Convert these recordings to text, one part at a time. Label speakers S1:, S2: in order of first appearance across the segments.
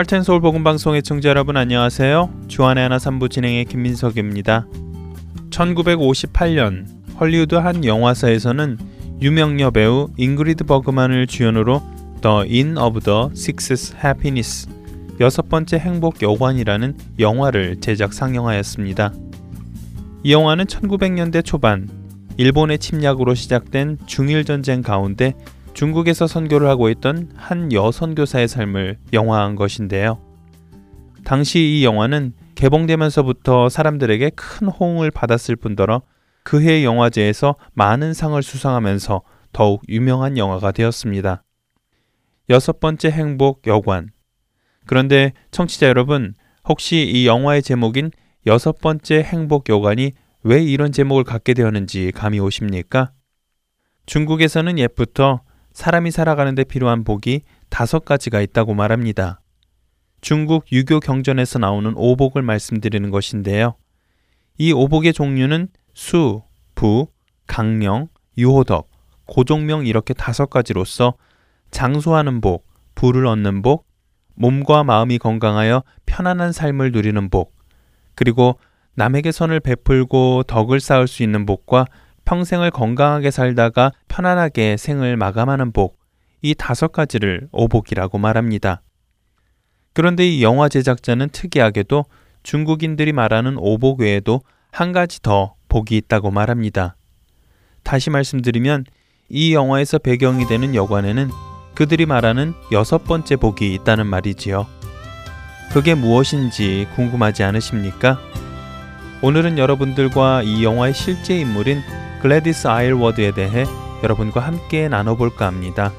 S1: 할텐서울 복음방송의 청자 여러분 안녕하세요. 주안의 하나 삼부 진행의 김민석입니다. 1958년 헐리우드 한 영화사에서는 유명 여배우 잉그리드 버그만을 주연으로 The Inn of the 여섯 번째 행복 여관이라는 영화를 제작 상영하였습니다. 이 영화는 1900년대 초반 일본의 침략으로 시작된 중일 전쟁 가운데 중국에서 선교를 하고 있던 한 여선교사의 삶을 영화한 것인데요. 당시 이 영화는 개봉되면서부터 사람들에게 큰 호응을 받았을 뿐더러 그해 영화제에서 많은 상을 수상하면서 더욱 유명한 영화가 되었습니다. 여섯 번째 행복 여관. 그런데 청취자 여러분, 혹시 이 영화의 제목인 여섯 번째 행복 여관이 왜 이런 제목을 갖게 되었는지 감이 오십니까? 중국에서는 옛부터 사람이 살아가는데 필요한 복이 다섯 가지가 있다고 말합니다. 중국 유교 경전에서 나오는 오복을 말씀드리는 것인데요. 이 오복의 종류는 수, 부, 강령, 유호덕, 고종명 이렇게 다섯 가지로서 장수하는 복, 부를 얻는 복, 몸과 마음이 건강하여 편안한 삶을 누리는 복, 그리고 남에게 선을 베풀고 덕을 쌓을 수 있는 복과 평생을 건강하게 살다가 편안하게 생을 마감하는 복, 이 다섯 가지를 오복이라고 말합니다. 그런데 이 영화 제작자는 특이하게도 중국인들이 말하는 오복 외에도 한 가지 더 복이 있다고 말합니다. 다시 말씀드리면 이 영화에서 배경이 되는 여관에는 그들이 말하는 여섯 번째 복이 있다는 말이지요. 그게 무엇인지 궁금하지 않으십니까? 오늘은 여러분들과 이 영화의 실제 인물인 글래디스 아일워드에 대해 여러분과 함께 나눠볼까 합니다.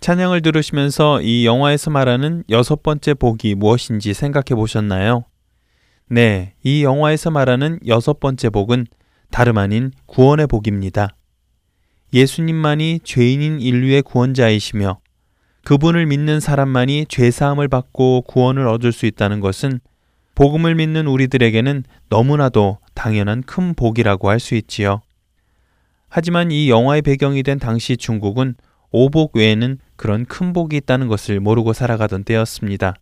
S1: 찬양을 들으시면서 이 영화에서 말하는 여섯 번째 복이 무엇인지 생각해 보셨나요? 네, 이 영화에서 말하는 여섯 번째 복은 다름 아닌 구원의 복입니다. 예수님만이 죄인인 인류의 구원자이시며 그분을 믿는 사람만이 죄사함을 받고 구원을 얻을 수 있다는 것은 복음을 믿는 우리들에게는 너무나도 당연한 큰 복이라고 할 수 있지요. 하지만 이 영화의 배경이 된 당시 중국은 오복 외에는 그런 큰 복이 있다는 것을 모르고 살아가던 때였습니다.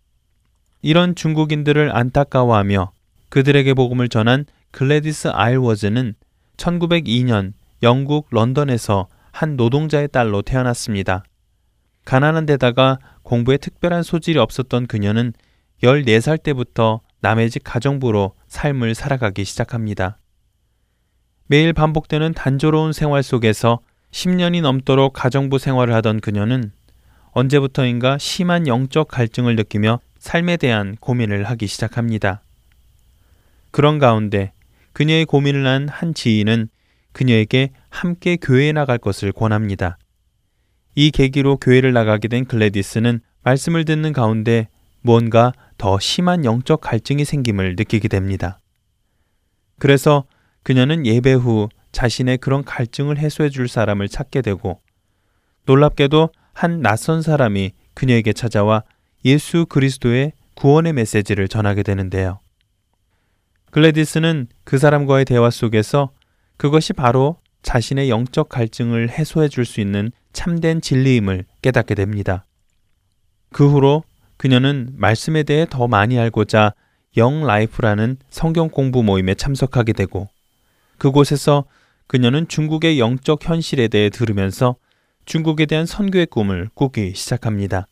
S1: 이런 중국인들을 안타까워하며 그들에게 복음을 전한 글래디스 아일워즈는 1902년 영국 런던에서 한 노동자의 딸로 태어났습니다. 가난한 데다가 공부에 특별한 소질이 없었던 그녀는 14살 때부터 남의 집 가정부로 삶을 살아가기 시작합니다. 매일 반복되는 단조로운 생활 속에서 10년이 넘도록 가정부 생활을 하던 그녀는 언제부터인가 심한 영적 갈증을 느끼며 삶에 대한 고민을 하기 시작합니다. 그런 가운데 그녀의 고민을 한 한 지인은 그녀에게 함께 교회에 나갈 것을 권합니다. 이 계기로 교회를 나가게 된 글래디스는 말씀을 듣는 가운데 무언가 더 심한 영적 갈증이 생김을 느끼게 됩니다. 그래서 그녀는 예배 후 자신의 그런 갈증을 해소해 줄 사람을 찾게 되고 놀랍게도 한 낯선 사람이 그녀에게 찾아와 예수 그리스도의 구원의 메시지를 전하게 되는데요. 글래디스는 그 사람과의 대화 속에서 그것이 바로 자신의 영적 갈증을 해소해 줄 수 있는 참된 진리임을 깨닫게 됩니다. 그 후로 그녀는 말씀에 대해 더 많이 알고자 Young Life라는 성경 공부 모임에 참석하게 되고 그곳에서 그녀는 중국의 영적 현실에 대해 들으면서 중국에 대한 선교의 꿈을 꾸기 시작합니다.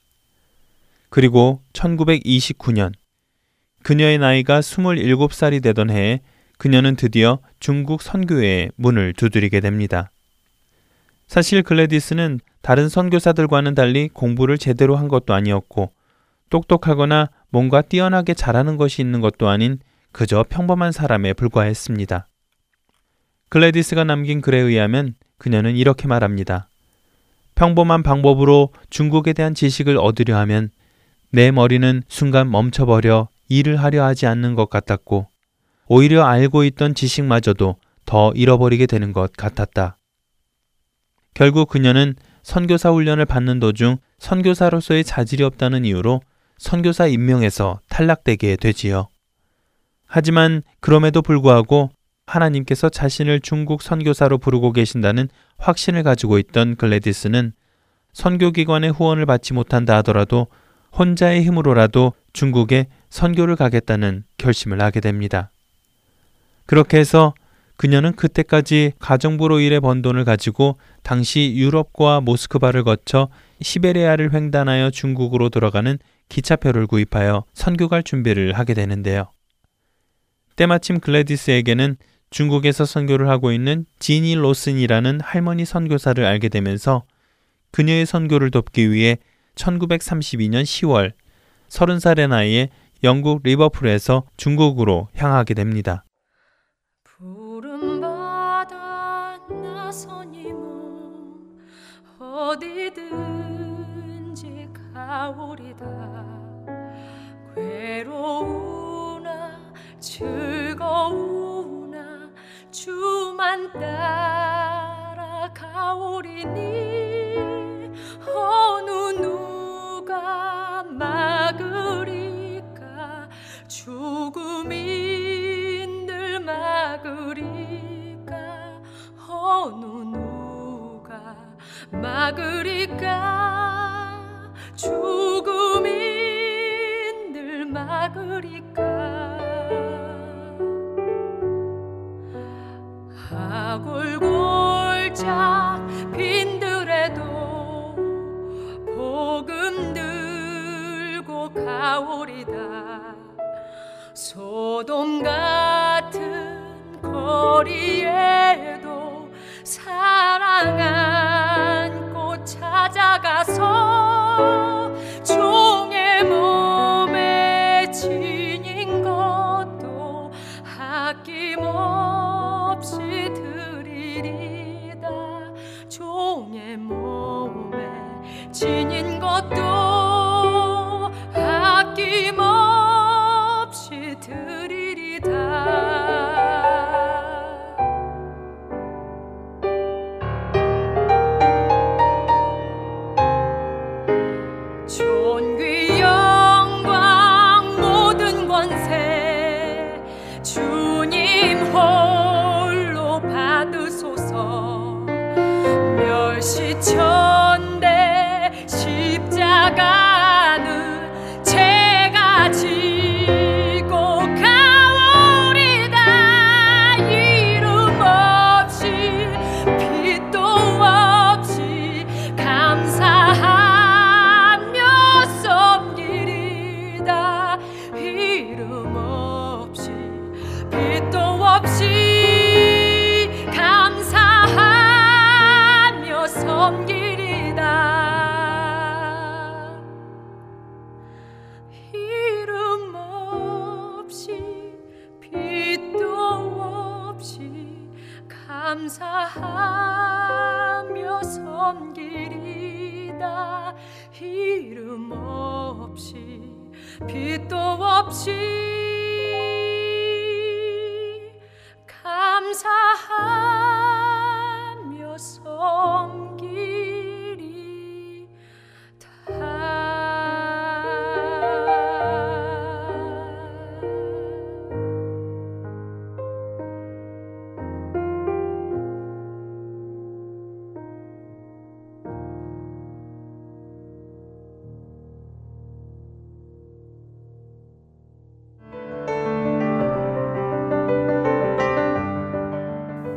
S1: 그리고 1929년 그녀의 나이가 27살이 되던 해에 그녀는 드디어 중국 선교회의 문을 두드리게 됩니다. 사실 글래디스는 다른 선교사들과는 달리 공부를 제대로 한 것도 아니었고 똑똑하거나 뭔가 뛰어나게 잘하는 것이 있는 것도 아닌 그저 평범한 사람에 불과했습니다. 글래디스가 남긴 글에 의하면 그녀는 이렇게 말합니다. 평범한 방법으로 중국에 대한 지식을 얻으려 하면 내 머리는 순간 멈춰버려 일을 하려 하지 않는 것 같았고 오히려 알고 있던 지식마저도 더 잃어버리게 되는 것 같았다. 결국 그녀는 선교사 훈련을 받는 도중 선교사로서의 자질이 없다는 이유로 선교사 임명에서 탈락되게 되지요. 하지만 그럼에도 불구하고 하나님께서 자신을 중국 선교사로 부르고 계신다는 확신을 가지고 있던 글래디스는 선교기관의 후원을 받지 못한다 하더라도 혼자의 힘으로라도 중국에 선교를 가겠다는 결심을 하게 됩니다. 그렇게 해서 그녀는 그때까지 가정부로 일해 번 돈을 가지고 당시 유럽과 모스크바를 거쳐 시베리아를 횡단하여 중국으로 들어가는 기차표를 구입하여 선교 갈 준비를 하게 되는데요. 때마침 글래디스에게는 중국에서 선교를 하고 있는 지니 로슨이라는 할머니 선교사를 알게 되면서 그녀의 선교를 돕기 위해 1932년 10월 30살의 나이에 영국 리버풀에서 중국으로 향하게 됩니다. 어디든지 가오리다 괴로우나 즐거우나 주만 따라 가오리니 어느 누가 막으리까? 죽음이 늘 막으리까? 어느 막으리까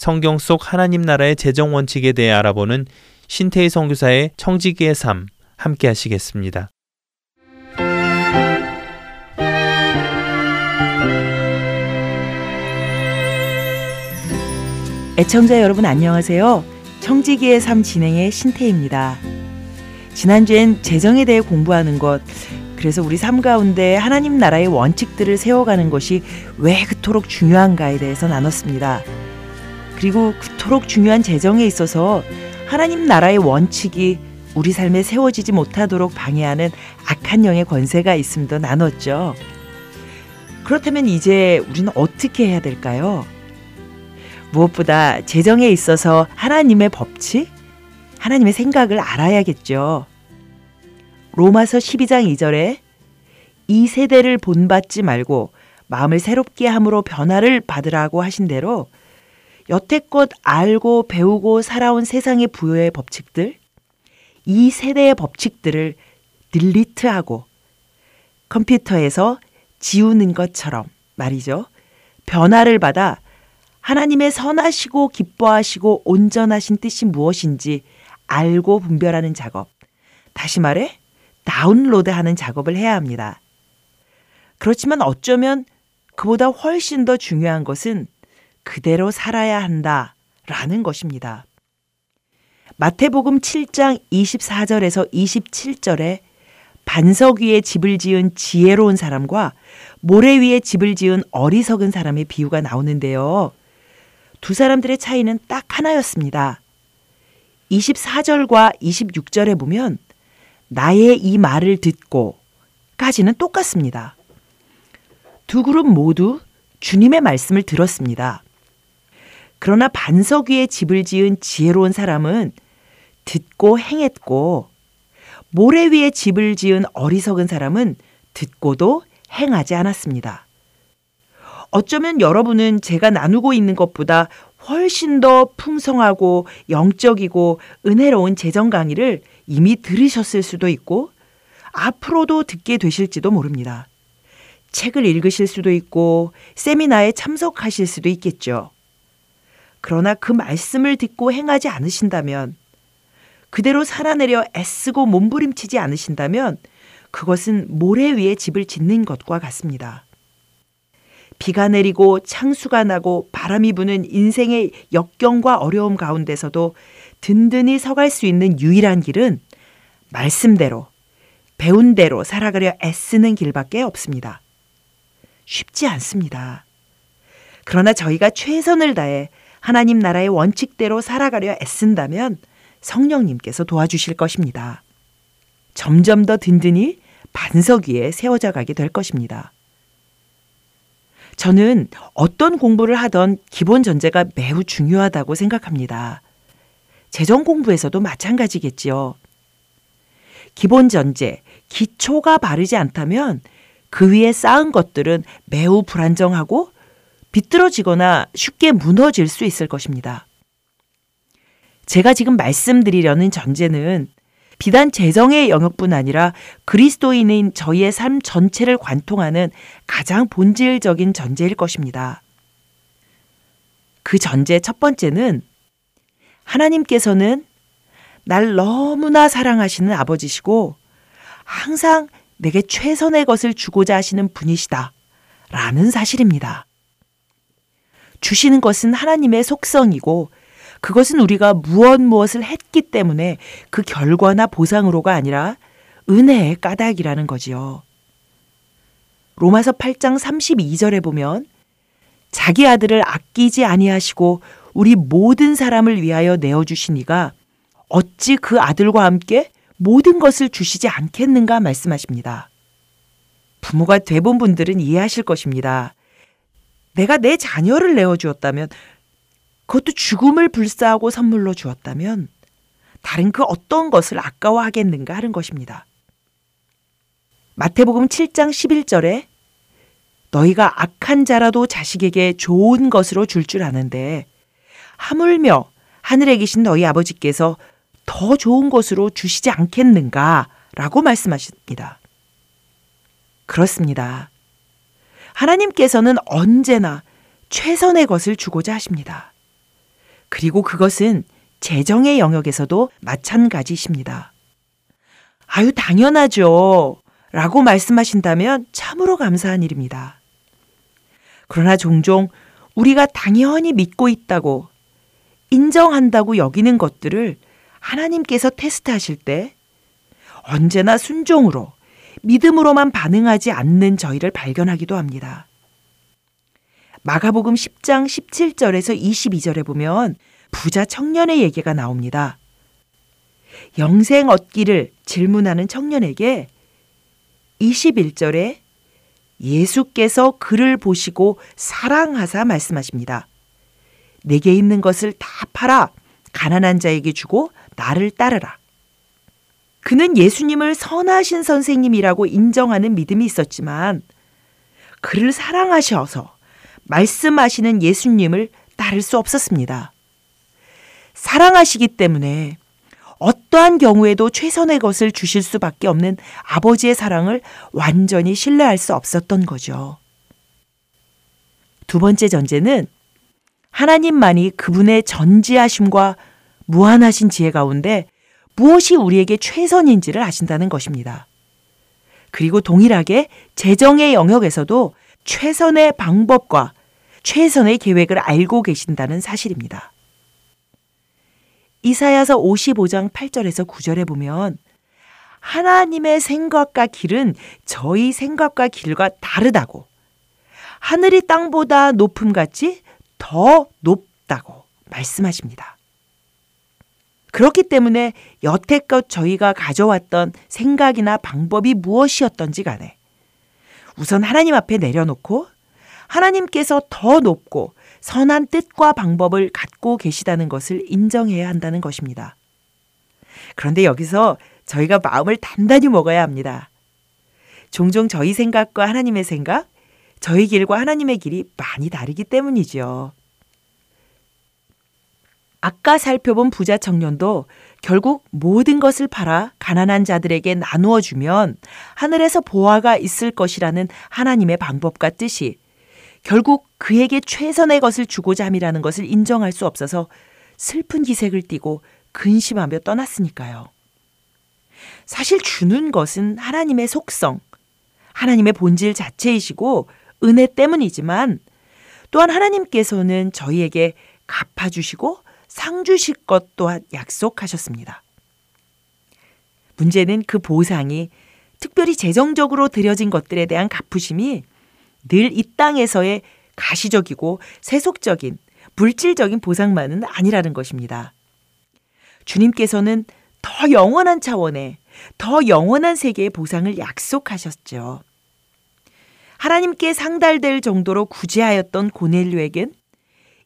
S1: 성경 속 하나님 나라의 재정 원칙에 대해 알아보는 신태희 선교사의 청지기의 삶 함께 하시겠습니다.
S2: 애청자 여러분 안녕하세요. 청지기의 삶 진행의 신태입니다. 지난주엔 재정에 대해 공부하는 것, 그래서 우리 삶 가운데 하나님 나라의 원칙들을 세워가는 것이 왜 그토록 중요한가에 대해서 나눴습니다. 그리고 그토록 중요한 재정에 있어서 하나님 나라의 원칙이 우리 삶에 세워지지 못하도록 방해하는 악한 영의 권세가 있음도 나눴죠. 그렇다면 이제 우리는 어떻게 해야 될까요? 무엇보다 재정에 있어서 하나님의 법칙, 하나님의 생각을 알아야겠죠. 로마서 12장 2절에 이 세대를 본받지 말고 마음을 새롭게 함으로 변화를 받으라고 하신 대로 여태껏 알고 배우고 살아온 세상의 부여의 법칙들, 이 세대의 법칙들을 딜리트하고 컴퓨터에서 지우는 것처럼 말이죠. 변화를 받아 하나님의 선하시고 기뻐하시고 온전하신 뜻이 무엇인지 알고 분별하는 작업. 다시 말해, 다운로드 하는 작업을 해야 합니다. 그렇지만 어쩌면 그보다 훨씬 더 중요한 것은 그대로 살아야 한다. 라는 것입니다. 마태복음 7장 24절에서 27절에 반석 위에 집을 지은 지혜로운 사람과 모래 위에 집을 지은 어리석은 사람의 비유가 나오는데요. 두 사람들의 차이는 딱 하나였습니다. 24절과 26절에 보면 나의 이 말을 듣고 까지는 똑같습니다. 두 그룹 모두 주님의 말씀을 들었습니다. 그러나 반석 위에 집을 지은 지혜로운 사람은 듣고 행했고 모래 위에 집을 지은 어리석은 사람은 듣고도 행하지 않았습니다. 어쩌면 여러분은 제가 나누고 있는 것보다 훨씬 더 풍성하고 영적이고 은혜로운 재정 강의를 이미 들으셨을 수도 있고 앞으로도 듣게 되실지도 모릅니다. 책을 읽으실 수도 있고 세미나에 참석하실 수도 있겠죠. 그러나 그 말씀을 듣고 행하지 않으신다면 그대로 살아내려 애쓰고 몸부림치지 않으신다면 그것은 모래 위에 집을 짓는 것과 같습니다. 비가 내리고 창수가 나고 바람이 부는 인생의 역경과 어려움 가운데서도 든든히 서갈 수 있는 유일한 길은 말씀대로, 배운 대로 살아가려 애쓰는 길밖에 없습니다. 쉽지 않습니다. 그러나 저희가 최선을 다해 하나님 나라의 원칙대로 살아가려 애쓴다면 성령님께서 도와주실 것입니다. 점점 더 든든히 반석 위에 세워져 가게 될 것입니다. 저는 어떤 공부를 하던 기본 전제가 매우 중요하다고 생각합니다. 재정 공부에서도 마찬가지겠지요. 기본 전제, 기초가 바르지 않다면 그 위에 쌓은 것들은 매우 불안정하고 비뚤어지거나 쉽게 무너질 수 있을 것입니다. 제가 지금 말씀드리려는 전제는 비단 재정의 영역뿐 아니라 그리스도인인 저희의 삶 전체를 관통하는 가장 본질적인 전제일 것입니다. 그 전제 첫 번째는 하나님께서는 날 너무나 사랑하시는 아버지시고 항상 내게 최선의 것을 주고자 하시는 분이시다. 라는 사실입니다. 주시는 것은 하나님의 속성이고 그것은 우리가 무엇 무엇을 했기 때문에 그 결과나 보상으로가 아니라 은혜의 까닭이라는 거지요. 로마서 8장 32절에 보면 자기 아들을 아끼지 아니하시고 우리 모든 사람을 위하여 내어 주시니가 어찌 그 아들과 함께 모든 것을 주시지 않겠는가 말씀하십니다. 부모가 되본 분들은 이해하실 것입니다. 내가 내 자녀를 내어 주었다면 그것도 죽음을 불사하고 선물로 주었다면 다른 그 어떤 것을 아까워하겠는가 하는 것입니다. 마태복음 7장 11절에 너희가 악한 자라도 자식에게 좋은 것으로 줄줄 아는데 하물며 하늘에 계신 너희 아버지께서 더 좋은 것으로 주시지 않겠는가 라고 말씀하십니다. 그렇습니다. 하나님께서는 언제나 최선의 것을 주고자 하십니다. 그리고 그것은 재정의 영역에서도 마찬가지십니다. 아유, 당연하죠. 라고 말씀하신다면 참으로 감사한 일입니다. 그러나 종종 우리가 당연히 믿고 있다고 인정한다고 여기는 것들을 하나님께서 테스트하실 때 언제나 순종으로 믿음으로만 반응하지 않는 저희를 발견하기도 합니다. 마가복음 10장 17절에서 22절에 보면 부자 청년의 얘기가 나옵니다. 영생 얻기를 질문하는 청년에게 21절에 예수께서 그를 보시고 사랑하사 말씀하십니다. 내게 있는 것을 다 팔아 가난한 자에게 주고 나를 따르라. 그는 예수님을 선하신 선생님이라고 인정하는 믿음이 있었지만 그를 사랑하셔서 말씀하시는 예수님을 따를 수 없었습니다. 사랑하시기 때문에 어떠한 경우에도 최선의 것을 주실 수밖에 없는 아버지의 사랑을 완전히 신뢰할 수 없었던 거죠. 두 번째 전제는 하나님만이 그분의 전지하심과 무한하신 지혜 가운데 무엇이 우리에게 최선인지를 아신다는 것입니다. 그리고 동일하게 재정의 영역에서도 최선의 방법과 최선의 계획을 알고 계신다는 사실입니다. 이사야서 55장 8절에서 9절에 보면 하나님의 생각과 길은 저희 생각과 길과 다르다고 하늘이 땅보다 높음같이 더 높다고 말씀하십니다. 그렇기 때문에 여태껏 저희가 가져왔던 생각이나 방법이 무엇이었던지 간에 우선 하나님 앞에 내려놓고 하나님께서 더 높고 선한 뜻과 방법을 갖고 계시다는 것을 인정해야 한다는 것입니다. 그런데 여기서 저희가 마음을 단단히 먹어야 합니다. 종종 저희 생각과 하나님의 생각, 저희 길과 하나님의 길이 많이 다르기 때문이죠. 아까 살펴본 부자 청년도 결국 모든 것을 팔아 가난한 자들에게 나누어 주면 하늘에서 보화가 있을 것이라는 하나님의 방법과 뜻이 결국 그에게 최선의 것을 주고자 함이라는 것을 인정할 수 없어서 슬픈 기색을 띠고 근심하며 떠났으니까요. 사실 주는 것은 하나님의 속성, 하나님의 본질 자체이시고 은혜 때문이지만 또한 하나님께서는 저희에게 갚아주시고 상 주실 것 또한 약속하셨습니다. 문제는 그 보상이 특별히 재정적으로 들여진 것들에 대한 갚으심이 늘 이 땅에서의 가시적이고 세속적인 물질적인 보상만은 아니라는 것입니다. 주님께서는 더 영원한 차원의 더 영원한 세계의 보상을 약속하셨죠. 하나님께 상달될 정도로 구제하였던 고넬류에겐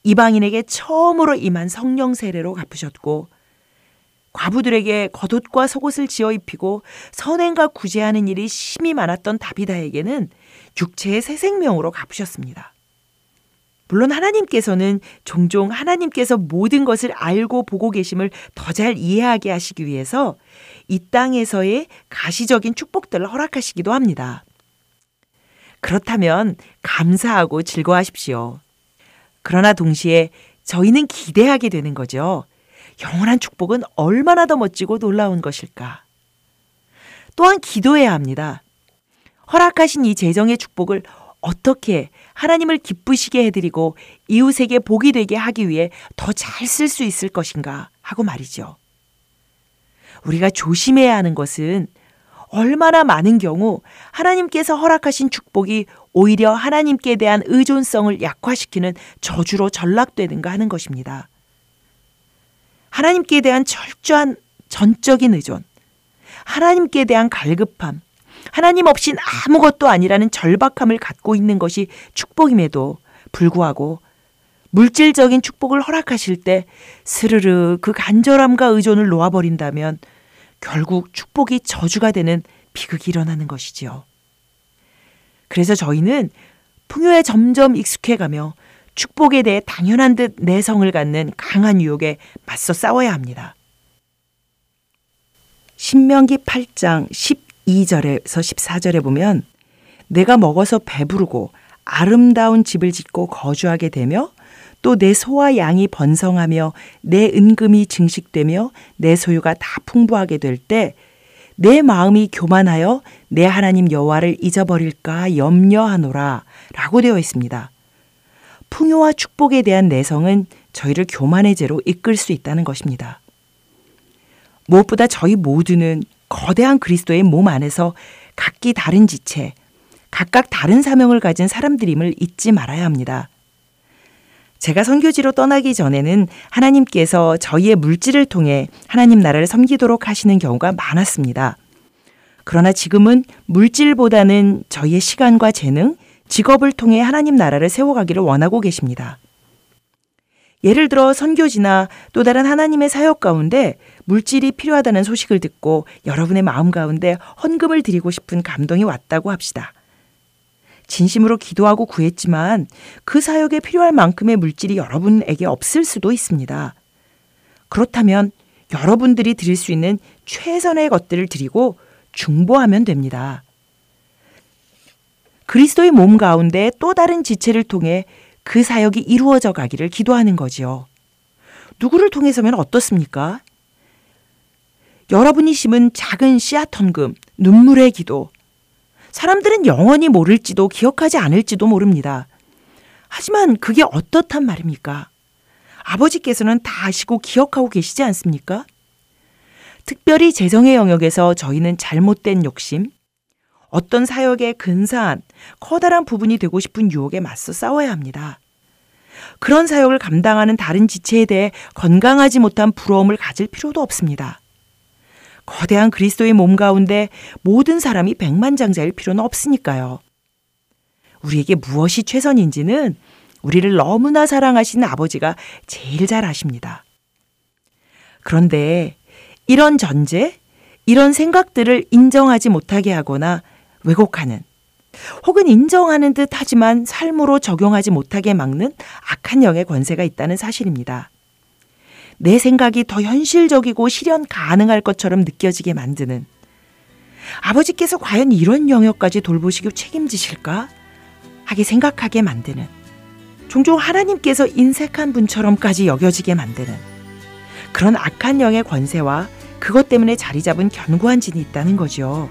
S2: 이방인에게 처음으로 임한 성령 세례로 갚으셨고 과부들에게 겉옷과 속옷을 지어 입히고 선행과 구제하는 일이 심히 많았던 다비다에게는 육체의 새 생명으로 갚으셨습니다. 물론 하나님께서는 종종 하나님께서 모든 것을 알고 보고 계심을 더 잘 이해하게 하시기 위해서 이 땅에서의 가시적인 축복들을 허락하시기도 합니다. 그렇다면 감사하고 즐거워하십시오. 그러나 동시에 저희는 기대하게 되는 거죠. 영원한 축복은 얼마나 더 멋지고 놀라운 것일까. 또한 기도해야 합니다. 허락하신 이 재정의 축복을 어떻게 하나님을 기쁘시게 해드리고 이웃에게 복이 되게 하기 위해 더 잘 쓸 수 있을 것인가 하고 말이죠. 우리가 조심해야 하는 것은 얼마나 많은 경우 하나님께서 허락하신 축복이 오히려 하나님께 대한 의존성을 약화시키는 저주로 전락되는가 하는 것입니다. 하나님께 대한 철저한 전적인 의존, 하나님께 대한 갈급함, 하나님 없인 아무것도 아니라는 절박함을 갖고 있는 것이 축복임에도 불구하고 물질적인 축복을 허락하실 때 스르르 그 간절함과 의존을 놓아버린다면 결국 축복이 저주가 되는 비극이 일어나는 것이지요. 그래서 저희는 풍요에 점점 익숙해가며 축복에 대해 당연한 듯 내성을 갖는 강한 유혹에 맞서 싸워야 합니다. 신명기 8장 12절에서 14절에 보면 내가 먹어서 배부르고 아름다운 집을 짓고 거주하게 되며 또 내 소와 양이 번성하며 내 은금이 증식되며 내 소유가 다 풍부하게 될 때 내 마음이 교만하여 내 하나님 여호와를 잊어버릴까 염려하노라 라고 되어 있습니다. 풍요와 축복에 대한 내성은 저희를 교만의 죄로 이끌 수 있다는 것입니다. 무엇보다 저희 모두는 거대한 그리스도의 몸 안에서 각기 다른 지체, 각각 다른 사명을 가진 사람들임을 잊지 말아야 합니다. 제가 선교지로 떠나기 전에는 하나님께서 저희의 물질을 통해 하나님 나라를 섬기도록 하시는 경우가 많았습니다. 그러나 지금은 물질보다는 저희의 시간과 재능, 직업을 통해 하나님 나라를 세워가기를 원하고 계십니다. 예를 들어 선교지나 또 다른 하나님의 사역 가운데 물질이 필요하다는 소식을 듣고 여러분의 마음 가운데 헌금을 드리고 싶은 감동이 왔다고 합시다. 진심으로 기도하고 구했지만 그 사역에 필요할 만큼의 물질이 여러분에게 없을 수도 있습니다. 그렇다면 여러분들이 드릴 수 있는 최선의 것들을 드리고 중보하면 됩니다. 그리스도의 몸 가운데 또 다른 지체를 통해 그 사역이 이루어져 가기를 기도하는 거지요. 누구를 통해서면 어떻습니까? 여러분이 심은 작은 씨앗 헌금, 눈물의 기도. 사람들은 영원히 모를지도 기억하지 않을지도 모릅니다. 하지만 그게 어떻단 말입니까? 아버지께서는 다 아시고 기억하고 계시지 않습니까? 특별히 재정의 영역에서 저희는 잘못된 욕심, 어떤 사역의 근사한 커다란 부분이 되고 싶은 유혹에 맞서 싸워야 합니다. 그런 사역을 감당하는 다른 지체에 대해 건강하지 못한 부러움을 가질 필요도 없습니다. 거대한 그리스도의 몸 가운데 모든 사람이 백만장자일 필요는 없으니까요. 우리에게 무엇이 최선인지는 우리를 너무나 사랑하시는 아버지가 제일 잘 아십니다. 그런데 이런 전제, 이런 생각들을 인정하지 못하게 하거나
S3: 왜곡하는 혹은 인정하는 듯 하지만 삶으로 적용하지 못하게 막는 악한 영의 권세가 있다는 사실입니다. 내 생각이 더 현실적이고 실현 가능할 것처럼 느껴지게 만드는 아버지께서 과연 이런 영역까지 돌보시고 책임지실까? 하게 생각하게 만드는 종종 하나님께서 인색한 분처럼까지 여겨지게 만드는 그런 악한 영의 권세와 그것 때문에 자리 잡은 견고한 진이 있다는 거죠.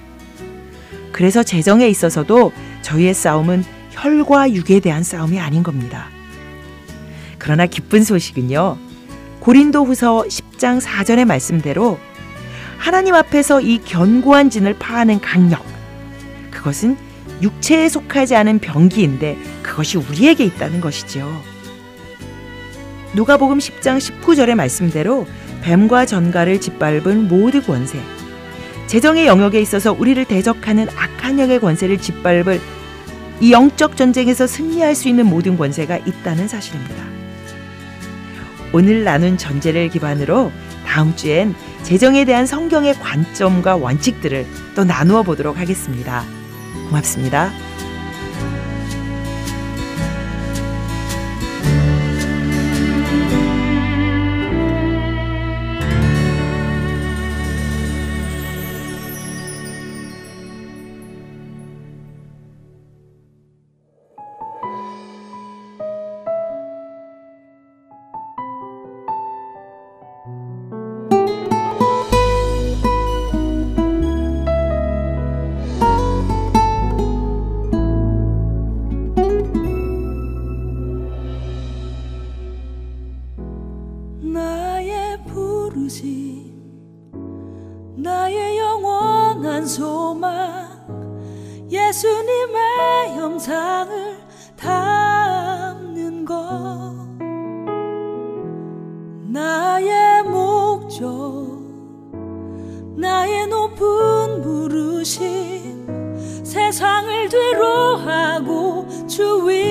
S3: 그래서 재정에 있어서도 저희의 싸움은 혈과 육에 대한 싸움이 아닌 겁니다. 그러나 기쁜 소식은요. 고린도 후서 10장 4절의 말씀대로 하나님 앞에서 이 견고한 진을 파하는 강력. 그것은 육체에 속하지 않은 병기인데 그것이 우리에게 있다는 것이지요. 누가복음 10장 19절의 말씀대로 뱀과 전갈을 짓밟은 모두 권세. 재정의 영역에 있어서 우리를 대적하는 악한 영의 권세를 짓밟을 이 영적 전쟁에서 승리할 수 있는 모든 권세가 있다는 사실입니다. 오늘 나눈 전제를 기반으로 다음 주엔 재정에 대한 성경의 관점과 원칙들을 또 나누어 보도록 하겠습니다. 고맙습니다.
S4: 예수님의 형상을 담는 것. 나의 목적 나의 높은 부르심 세상을 뒤로하고 주위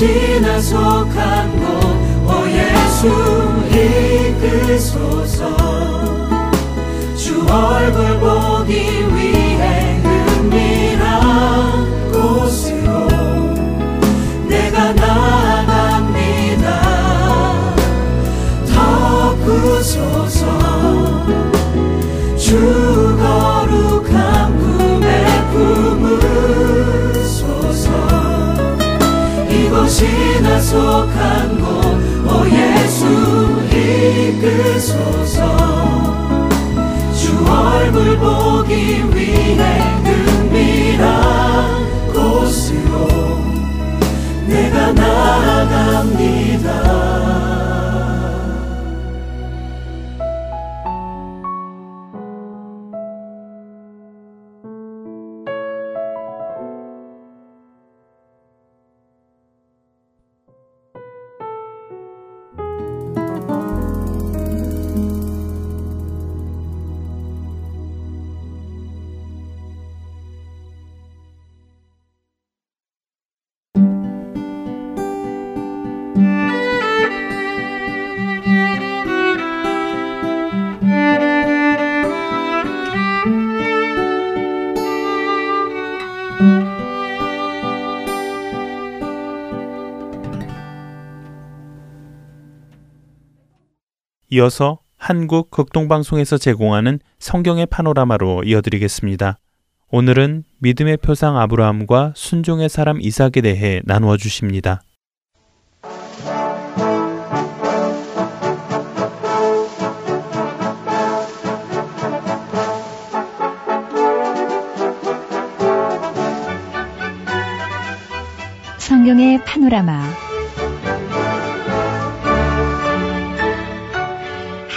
S3: 지나 속한 곳오 예수 이끄소서. 주 얼굴 보기 위해 은밀한 곳으로 내가 나아갑니다. 덮으소서. 주 지나 속한 곳오 예수 이끄소서. 주 얼굴 보기 위해 은밀한 곳으로 내가 나아갑니다.
S1: 이어서 한국 극동방송에서 제공하는 성경의 파노라마로 이어드리겠습니다. 오늘은 믿음의 표상 아브라함과 순종의 사람 이삭에 대해 나누어 주십니다.
S3: 성경의 파노라마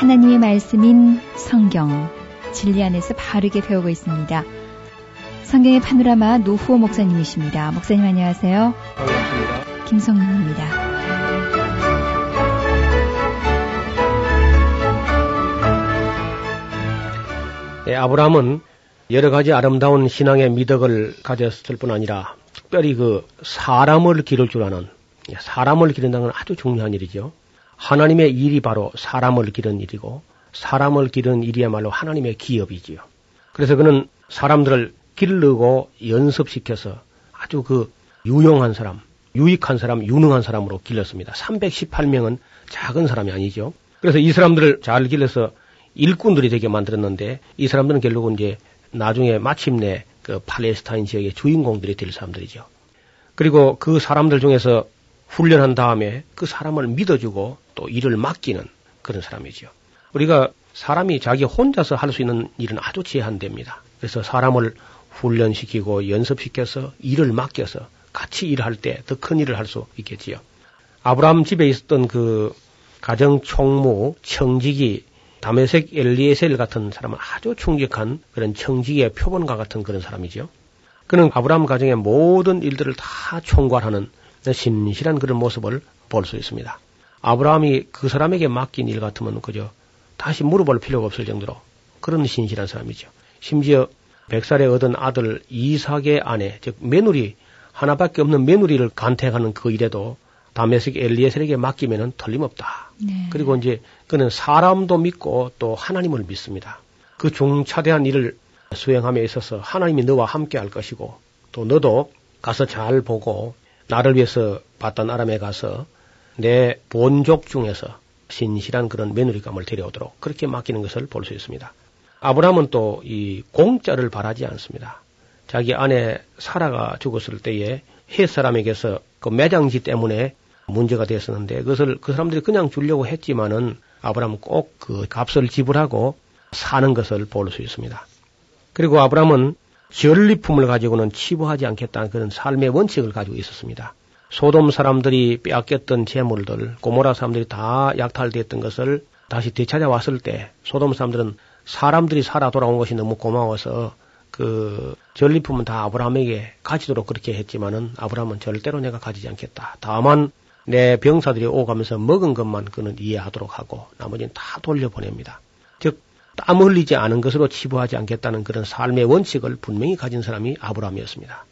S3: 하나님의 말씀인 성경, 진리 안에서 바르게 배우고 있습니다. 성경의 파노라마 노후호 목사님이십니다. 목사님 안녕하세요.
S5: 반갑습니다.
S3: 김성민입니다.
S5: 예, 아브라함은 여러 가지 아름다운 신앙의 미덕을 가졌을 뿐 아니라 특별히 그 사람을 기를 줄 아는 예, 사람을 기른다는 건 아주 중요한 일이죠. 하나님의 일이 바로 사람을 기른 일이고 사람을 기른 일이야말로 하나님의 기업이지요. 그래서 그는 사람들을 기르고 연습시켜서 아주 그 유용한 사람, 유익한 사람, 유능한 사람으로 길렀습니다. 318명은 작은 사람이 아니죠. 그래서 이 사람들을 잘 길러서 일꾼들이 되게 만들었는데 이 사람들은 결국은 이제 나중에 마침내 그 팔레스타인 지역의 주인공들이 될 사람들이죠. 그리고 그 사람들 중에서 훈련한 다음에 그 사람을 믿어주고 또 일을 맡기는 그런 사람이죠. 우리가 사람이 자기 혼자서 할 수 있는 일은 아주 제한됩니다. 그래서 사람을 훈련시키고 연습시켜서 일을 맡겨서 같이 일할 때 더 큰 일을 할 수 있겠지요. 아브라함 집에 있었던 그 가정 총무 청직이 다메색 엘리에셀 같은 사람은 아주 충격한 그런 청직의 표본과 같은 그런 사람이죠. 그는 아브라함 가정의 모든 일들을 다 총괄하는 신실한 그런 모습을 볼 수 있습니다. 아브라함이 그 사람에게 맡긴 일 같으면 그저 다시 물어볼 필요가 없을 정도로 그런 신실한 사람이죠. 심지어 백살에 얻은 아들 이삭의 아내, 즉 며느리 하나밖에 없는 며느리를 간택하는 그 일에도 다메섹 엘리에셀에게 맡기면은 틀림없다. 네. 그리고 이제 그는 사람도 믿고 또 하나님을 믿습니다. 그 중차대한 일을 수행함에 있어서 하나님이 너와 함께 할 것이고 또 너도 가서 잘 보고 나를 위해서 봤던 아람에 가서 내 본족 중에서 신실한 그런 며느리감을 데려오도록 그렇게 맡기는 것을 볼 수 있습니다. 아브라함은 또 이 공짜를 바라지 않습니다. 자기 아내 사라가 죽었을 때에 헷 사람에게서 그 매장지 때문에 문제가 됐었는데 그것을 그 사람들이 그냥 주려고 했지만은 아브라함은 꼭 그 값을 지불하고 사는 것을 볼 수 있습니다. 그리고 아브라함은 전리품을 가지고는 치부하지 않겠다는 그런 삶의 원칙을 가지고 있었습니다. 소돔 사람들이 빼앗겼던 재물들, 고모라 사람들이 다 약탈됐던 것을 다시 되찾아왔을 때 소돔 사람들은 사람들이 살아 돌아온 것이 너무 고마워서 그 전리품은 다 아브라함에게 가지도록 그렇게 했지만은 아브라함은 절대로 내가 가지지 않겠다. 다만 내 병사들이 오가면서 먹은 것만 그는 이해하도록 하고 나머지는 다 돌려보냅니다. 즉, 땀 흘리지 않은 것으로 치부하지 않겠다는 그런 삶의 원칙을 분명히 가진 사람이 아브라함이었습니다.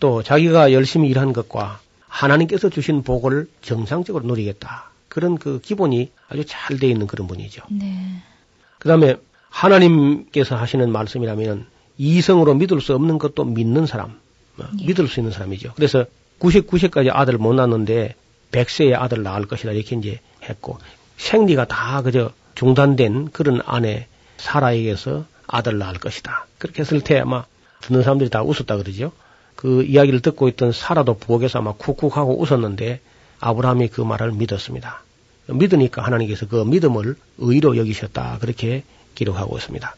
S5: 또 자기가 열심히 일한 것과 하나님께서 주신 복을 정상적으로 누리겠다. 그런 그 기본이 아주 잘 돼 있는 그런 분이죠. 네. 그 다음에 하나님께서 하시는 말씀이라면 이성으로 믿을 수 없는 것도 믿는 사람, 어, 예. 믿을 수 있는 사람이죠. 그래서 99세까지 아들 못 낳았는데 100세에 아들 낳을 것이다 이렇게 이제 했고 생리가 다 그저 중단된 그런 아내 사라에게서 아들 낳을 것이다. 그렇게 했을 때 아마 듣는 사람들이 다 웃었다 그러죠. 그 이야기를 듣고 있던 사라도 부엌에서 아마 쿡쿡하고 웃었는데 아브라함이 그 말을 믿었습니다. 믿으니까 하나님께서 그 믿음을 의로 여기셨다. 그렇게 기록하고 있습니다.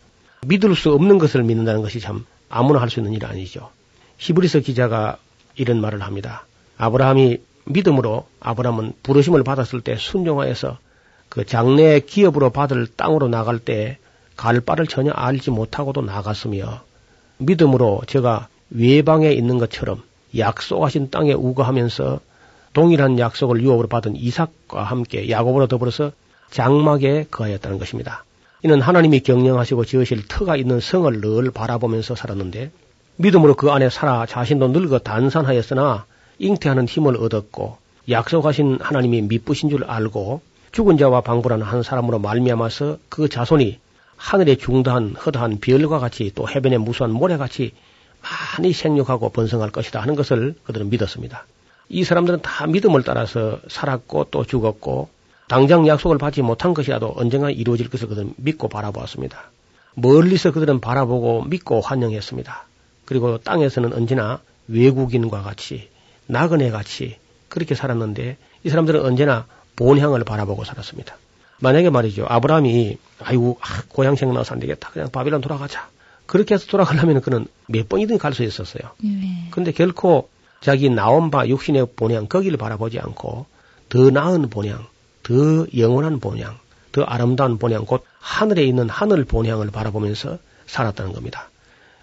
S5: 믿을 수 없는 것을 믿는다는 것이 참 아무나 할 수 있는 일 아니죠. 히브리서 기자가 이런 말을 합니다. 아브라함이 믿음으로 아브라함은 부르심을 받았을 때 순종하여서 그 장래 기업으로 받을 땅으로 나갈 때 갈 바를 전혀 알지 못하고도 나갔으며 믿음으로 제가 외방에 있는 것처럼 약속하신 땅에 우거하면서 동일한 약속을 유업으로 받은 이삭과 함께 야곱으로 더불어서 장막에 거하였다는 것입니다. 이는 하나님이 경영하시고 지으실 터가 있는 성을 늘 바라보면서 살았는데 믿음으로 그 안에 살아 자신도 늙어 단산하였으나 잉태하는 힘을 얻었고 약속하신 하나님이 미쁘신 줄 알고 죽은 자와 방불하는 한 사람으로 말미암아서 그 자손이 하늘의 중다한 허다한 별과 같이 또 해변의 무수한 모래같이 많이 생육하고 번성할 것이다 하는 것을 그들은 믿었습니다. 이 사람들은 다 믿음을 따라서 살았고 또 죽었고 당장 약속을 받지 못한 것이라도 언젠가 이루어질 것을 그들은 믿고 바라보았습니다. 멀리서 그들은 바라보고 믿고 환영했습니다. 그리고 땅에서는 언제나 외국인과 같이 나그네 같이 그렇게 살았는데 이 사람들은 언제나 본향을 바라보고 살았습니다. 만약에 말이죠. 아브라함이 아이고 아, 고향 생각나서 안 되겠다. 그냥 바빌론 돌아가자. 그렇게 해서 돌아가려면 그는 몇 번이든 갈 수 있었어요.
S3: 네.
S5: 근데 결코 자기 나온 바 육신의 본향 거기를 바라보지 않고 더 나은 본향, 더 영원한 본향, 더 아름다운 본향, 곧 하늘에 있는 하늘 본향을 바라보면서 살았다는 겁니다.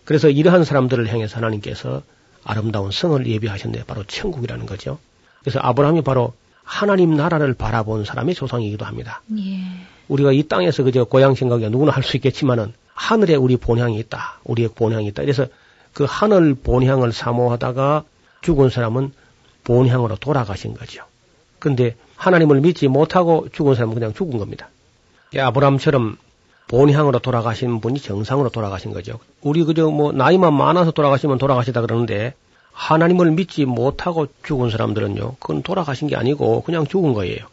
S5: 그래서 이러한 사람들을 향해서 하나님께서 아름다운 성을 예비하셨는데 바로 천국이라는 거죠. 그래서 아브라함이 바로 하나님 나라를 바라본 사람의 조상이기도 합니다.
S3: 예.
S5: 우리가 이 땅에서 그저 고향 생각이 누구나 할 수 있겠지만은 하늘에 우리 본향이 있다. 우리의 본향이 있다. 그래서 그 하늘 본향을 사모하다가 죽은 사람은 본향으로 돌아가신 거죠. 근데 하나님을 믿지 못하고 죽은 사람은 그냥 죽은 겁니다. 아브라함처럼 본향으로 돌아가신 분이 정상으로 돌아가신 거죠. 우리 그저 뭐 나이만 많아서 돌아가시면 돌아가시다 그러는데 하나님을 믿지 못하고 죽은 사람들은요, 그건 돌아가신 게 아니고 그냥 죽은 거예요.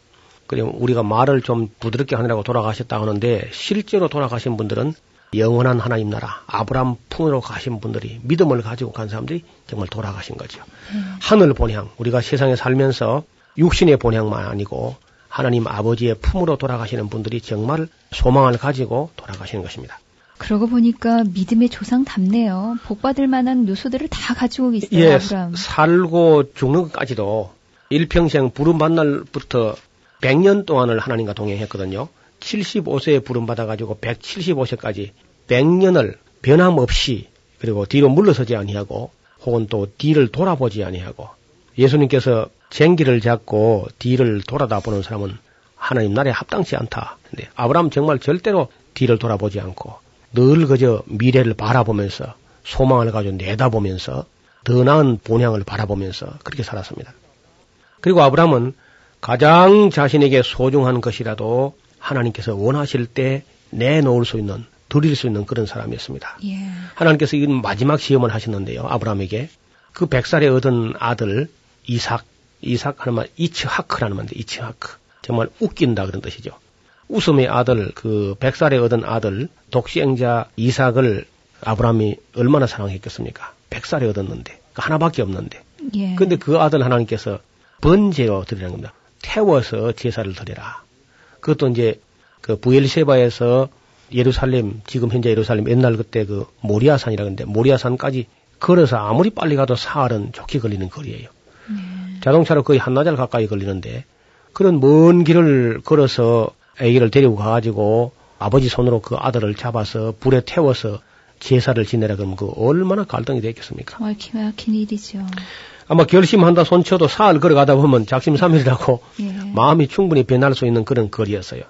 S5: 그리고 우리가 말을 좀 부드럽게 하느라고 돌아가셨다 하는데 실제로 돌아가신 분들은 영원한 하나님 나라 아브람 풍으로 가신 분들이 믿음을 가지고 간 사람들이 정말 돌아가신 거죠.
S3: 음.
S5: 하늘 본향 우리가 세상에 살면서 육신의 본향만 아니고 하나님 아버지의 품으로 돌아가시는 분들이 정말 소망을 가지고 돌아가시는 것입니다.
S3: 그러고 보니까 믿음의 조상답네요. 복 받을 만한 요소들을 다 가지고 있어요,
S5: 예,
S3: 아브라함.
S5: 살고 죽는 것까지도 일평생 부름받는 날부터 100년 동안을 하나님과 동행했거든요. 75세에 부름 받아 가지고 175세까지 100년을 변함없이 그리고 뒤로 물러서지 아니하고 혹은 또 뒤를 돌아보지 아니하고 예수님께서 쟁기를 잡고 뒤를 돌아다 보는 사람은 하나님 나라에 합당치 않다. 근데 아브라함 정말 절대로 뒤를 돌아보지 않고 늘 그저 미래를 바라보면서 소망을 가지고 내다보면서 더 나은 본향을 바라보면서 그렇게 살았습니다. 그리고 아브라함은 가장 자신에게 소중한 것이라도 하나님께서 원하실 때 내놓을 수 있는 드릴 수 있는 그런 사람이었습니다.
S3: 예.
S5: 하나님께서 이 마지막 시험을 하셨는데요. 아브라함에게 그 백살에 얻은 아들 이삭 이삭 하는 말 이츠하크라는 말인데 이츠하크 정말 웃긴다 그런 뜻이죠. 웃음의 아들 그 백살에 얻은 아들 독시행자 이삭을 아브라함이 얼마나 사랑했겠습니까? 백살에 얻었는데 그 하나밖에 없는데
S3: 예.
S5: 근데 그 아들 하나님께서 번제어 드리라는 겁니다. 태워서 제사를 드려라. 그것도 이제 그 부엘세바에서 예루살렘 지금 현재 예루살렘 옛날 그때 그 모리아산이라 그러는데 모리아산까지 걸어서 아무리 빨리 가도 사흘은 좋게 걸리는 거리예요.
S3: 네.
S5: 자동차로 거의 한나절 가까이 걸리는데 그런 먼 길을 걸어서 아기를 데리고 가가지고 아버지 손으로 그 아들을 잡아서 불에 태워서 제사를 지내라 그러면 그 얼마나 갈등이 됐겠습니까?
S3: 정말 기막힌 일이죠.
S5: 아마 결심한다 손쳐도 사흘 걸어가다 보면 작심 삼일이라고
S3: 예.
S5: 마음이 충분히 변할 수 있는 그런 거리였어요.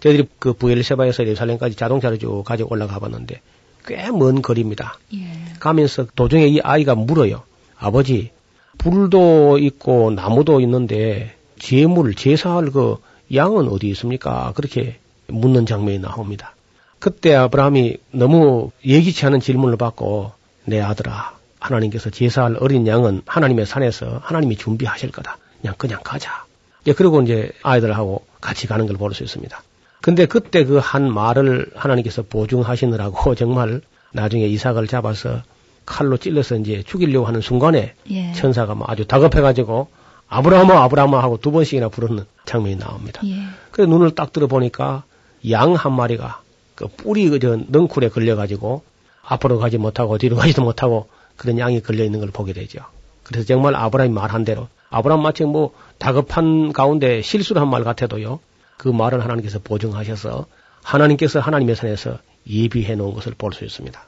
S5: 저희들이 그 부엘세바에서 예루살렘까지 자동차로 쭉 가지고 올라가 봤는데 꽤 먼 거리입니다.
S3: 예.
S5: 가면서 도중에 이 아이가 물어요. 아버지, 불도 있고 나무도 있는데 제물, 제사할 그 양은 어디 있습니까? 그렇게 묻는 장면이 나옵니다. 그때 아브라함이 너무 예기치 않은 질문을 받고 내 아들아, 하나님께서 제사할 어린 양은 하나님의 산에서 하나님이 준비하실 거다. 그냥 그냥 가자. 예, 그리고 이제 아이들하고 같이 가는 걸 볼 수 있습니다. 근데 그때 그 한 말을 하나님께서 보증하시느라고 정말 나중에 이삭을 잡아서 칼로 찔러서 이제 죽이려고 하는 순간에
S3: 예.
S5: 천사가 뭐 아주 다급해가지고 아브라함아 아브라함아 하고 두 번씩이나 부르는 장면이 나옵니다.
S3: 예.
S5: 그래 눈을 딱 들어보니까 양 한 마리가 그 뿌리 그저 넝쿨에 걸려가지고 앞으로 가지 못하고 뒤로 가지도 못하고 그런 양이 걸려 있는 걸 보게 되죠. 그래서 정말 아브라함이 말한 대로 아브라함 마치 뭐 다급한 가운데 실수를 한 말 같아도요. 그 말은 하나님께서 보증하셔서 하나님께서 하나님의 산에서 예비해 놓은 것을 볼 수 있습니다.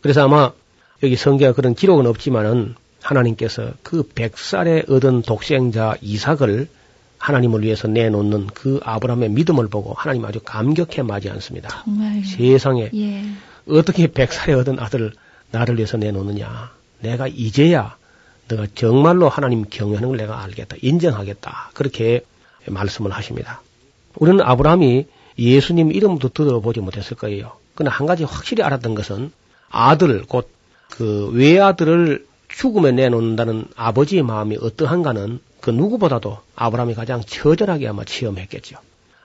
S5: 그래서 아마 여기 성경에 그런 기록은 없지만은 하나님께서 그 백살에 얻은 독생자 이삭을 하나님을 위해서 내놓는 그 아브라함의 믿음을 보고 하나님 아주 감격해 마지 않습니다.
S3: 정말.
S5: 세상에
S3: 예.
S5: 어떻게 백살에 얻은 아들을 나를 위해서 내놓느냐. 내가 이제야 내가 정말로 하나님 경외하는 걸 내가 알겠다. 인정하겠다. 그렇게 말씀을 하십니다. 우리는 아브라함이 예수님 이름도 들어보지 못했을 거예요. 그러나 한 가지 확실히 알았던 것은 아들, 곧 그 외아들을 죽음에 내놓는다는 아버지의 마음이 어떠한가는 그 누구보다도 아브라함이 가장 처절하게 아마 체험했겠죠.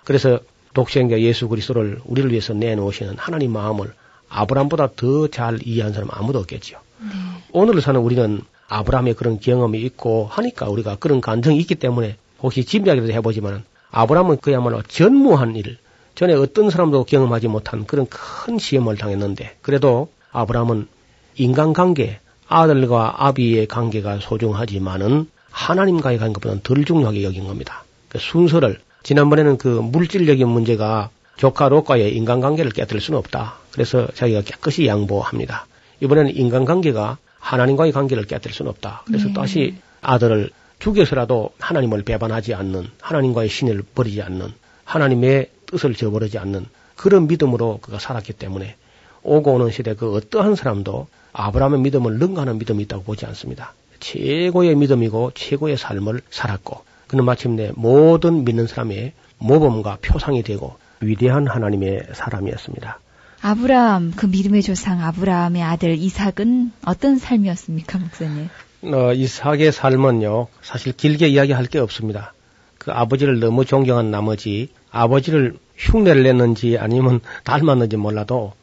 S5: 그래서 독생자 예수 그리스도를 우리를 위해서 내놓으시는 하나님 마음을 아브라함보다 더 잘 이해한 사람 아무도 없겠지요.
S3: 네.
S5: 오늘을 사는 우리는 아브라함의 그런 경험이 있고 하니까 우리가 그런 감정이 있기 때문에 혹시 짐작이라도 해보지만 아브라함은 그야말로 전무한 일, 전에 어떤 사람도 경험하지 못한 그런 큰 시험을 당했는데 그래도 아브라함은 인간관계, 아들과 아비의 관계가 소중하지만은 하나님과의 관계보다는 덜 중요하게 여긴 겁니다. 그 순서를 지난번에는 그 물질적인 문제가 조카 롯과의 인간관계를 깨뜨릴 수는 없다. 그래서 자기가 깨끗이 양보합니다. 이번에는 인간관계가 하나님과의 관계를 깨뜨릴 수는 없다. 그래서
S3: 네.
S5: 다시 아들을 죽여서라도 하나님을 배반하지 않는 하나님과의 신을 버리지 않는 하나님의 뜻을 저버리지 않는 그런 믿음으로 그가 살았기 때문에 오고 오는 시대 그 어떠한 사람도 아브라함의 믿음을 능가하는 믿음이 있다고 보지 않습니다. 최고의 믿음이고 최고의 삶을 살았고 그는 마침내 모든 믿는 사람의 모범과 표상이 되고 위대한 하나님의 사람이었습니다.
S3: 아브라함, 그 믿음의 조상 아브라함의 아들 이삭은 어떤 삶이었습니까, 목사님?
S5: 어, 이삭의 삶은요, 사실 길게 이야기할 게 없습니다. 그 아버지를 너무 존경한 나머지 아버지를 흉내를 냈는지 아니면 닮았는지 몰라도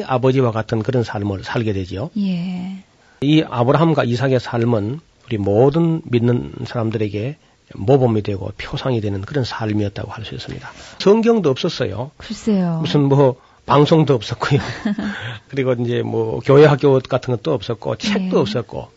S5: 아버지와 같은 그런 삶을 살게 되지요.
S3: 예.
S5: 이 아브라함과 이삭의 삶은 우리 모든 믿는 사람들에게 모범이 되고 표상이 되는 그런 삶이었다고 할 수 있습니다. 성경도 없었어요.
S3: 글쎄요.
S5: 무슨 뭐 방송도 없었고요. 그리고 이제 뭐 교회 학교 같은 것도 없었고 책도
S3: 네.
S5: 없었고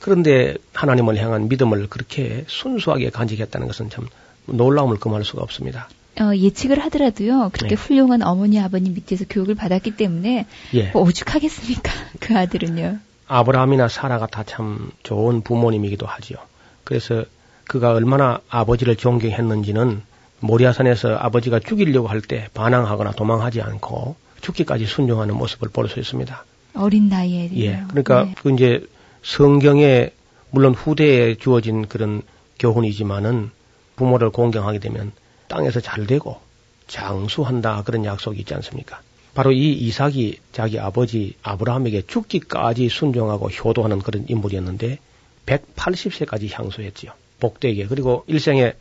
S5: 그런데 하나님을 향한 믿음을 그렇게 순수하게 간직했다는 것은 참 놀라움을 금할 수가 없습니다.
S3: 어, 예측을 하더라도요, 그렇게
S5: 네.
S3: 훌륭한 어머니, 아버님 밑에서 교육을 받았기 때문에
S5: 예.
S3: 뭐 오죽하겠습니까? 그 아들은요.
S5: 아브라함이나 사라가 다 참 좋은 부모님이기도 하지요. 그래서 그가 얼마나 아버지를 존경했는지는 모리아산에서 아버지가 죽이려고 할 때 반항하거나 도망하지 않고 죽기까지 순종하는 모습을 볼 수 있습니다.
S3: 어린 나이에.
S5: 예. 그러니까
S3: 네.
S5: 그 이제 성경에 물론 후대에 주어진 그런 교훈이지만은 부모를 공경하게 되면 땅에서 잘 되고 장수한다 그런 약속이 있지 않습니까? 바로 이 이삭이 자기 아버지 아브라함에게 죽기까지 순종하고 효도하는 그런 인물이었는데 180세까지 향수했지요. 복되게 그리고 일생에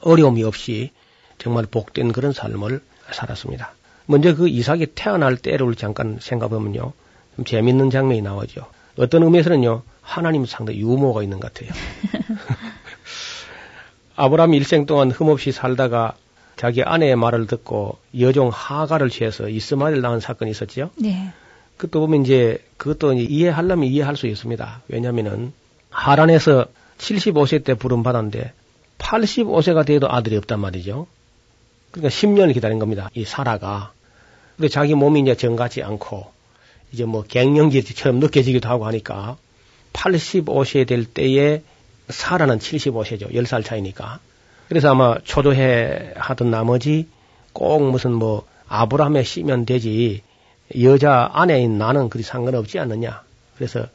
S5: 어려움이 없이 정말 복된 그런 삶을 살았습니다. 먼저 그 이삭이 태어날 때를 잠깐 생각해보면요. 좀 재밌는 장면이 나오죠. 어떤 의미에서는요, 하나님 상당히 유머가 있는 것 같아요. 아브라함이 일생 동안 흠없이 살다가 자기 아내의 말을 듣고 여종 하가를 취해서 이스마엘 낳은 사건이 있었죠.
S3: 네.
S5: 그것도 보면 이제 그것도 이제 이해하려면 이해할 수 있습니다. 왜냐면은 하란에서 75세 때 부름 받았는데 85세가 돼도 아들이 없단 말이죠. 그러니까 10년을 기다린 겁니다. 이 사라가. 근데 자기 몸이 이제 정같지 않고 이제 뭐 갱년기처럼 느껴지기도 하고 하니까 85세 될 때에 사라는 75세죠. 10살 차이니까. 그래서 아마 초조해 하던 나머지 꼭 무슨 뭐 아브라함에 씨면 되지 여자 아내인 나는 그리 상관없지 않느냐. 그래서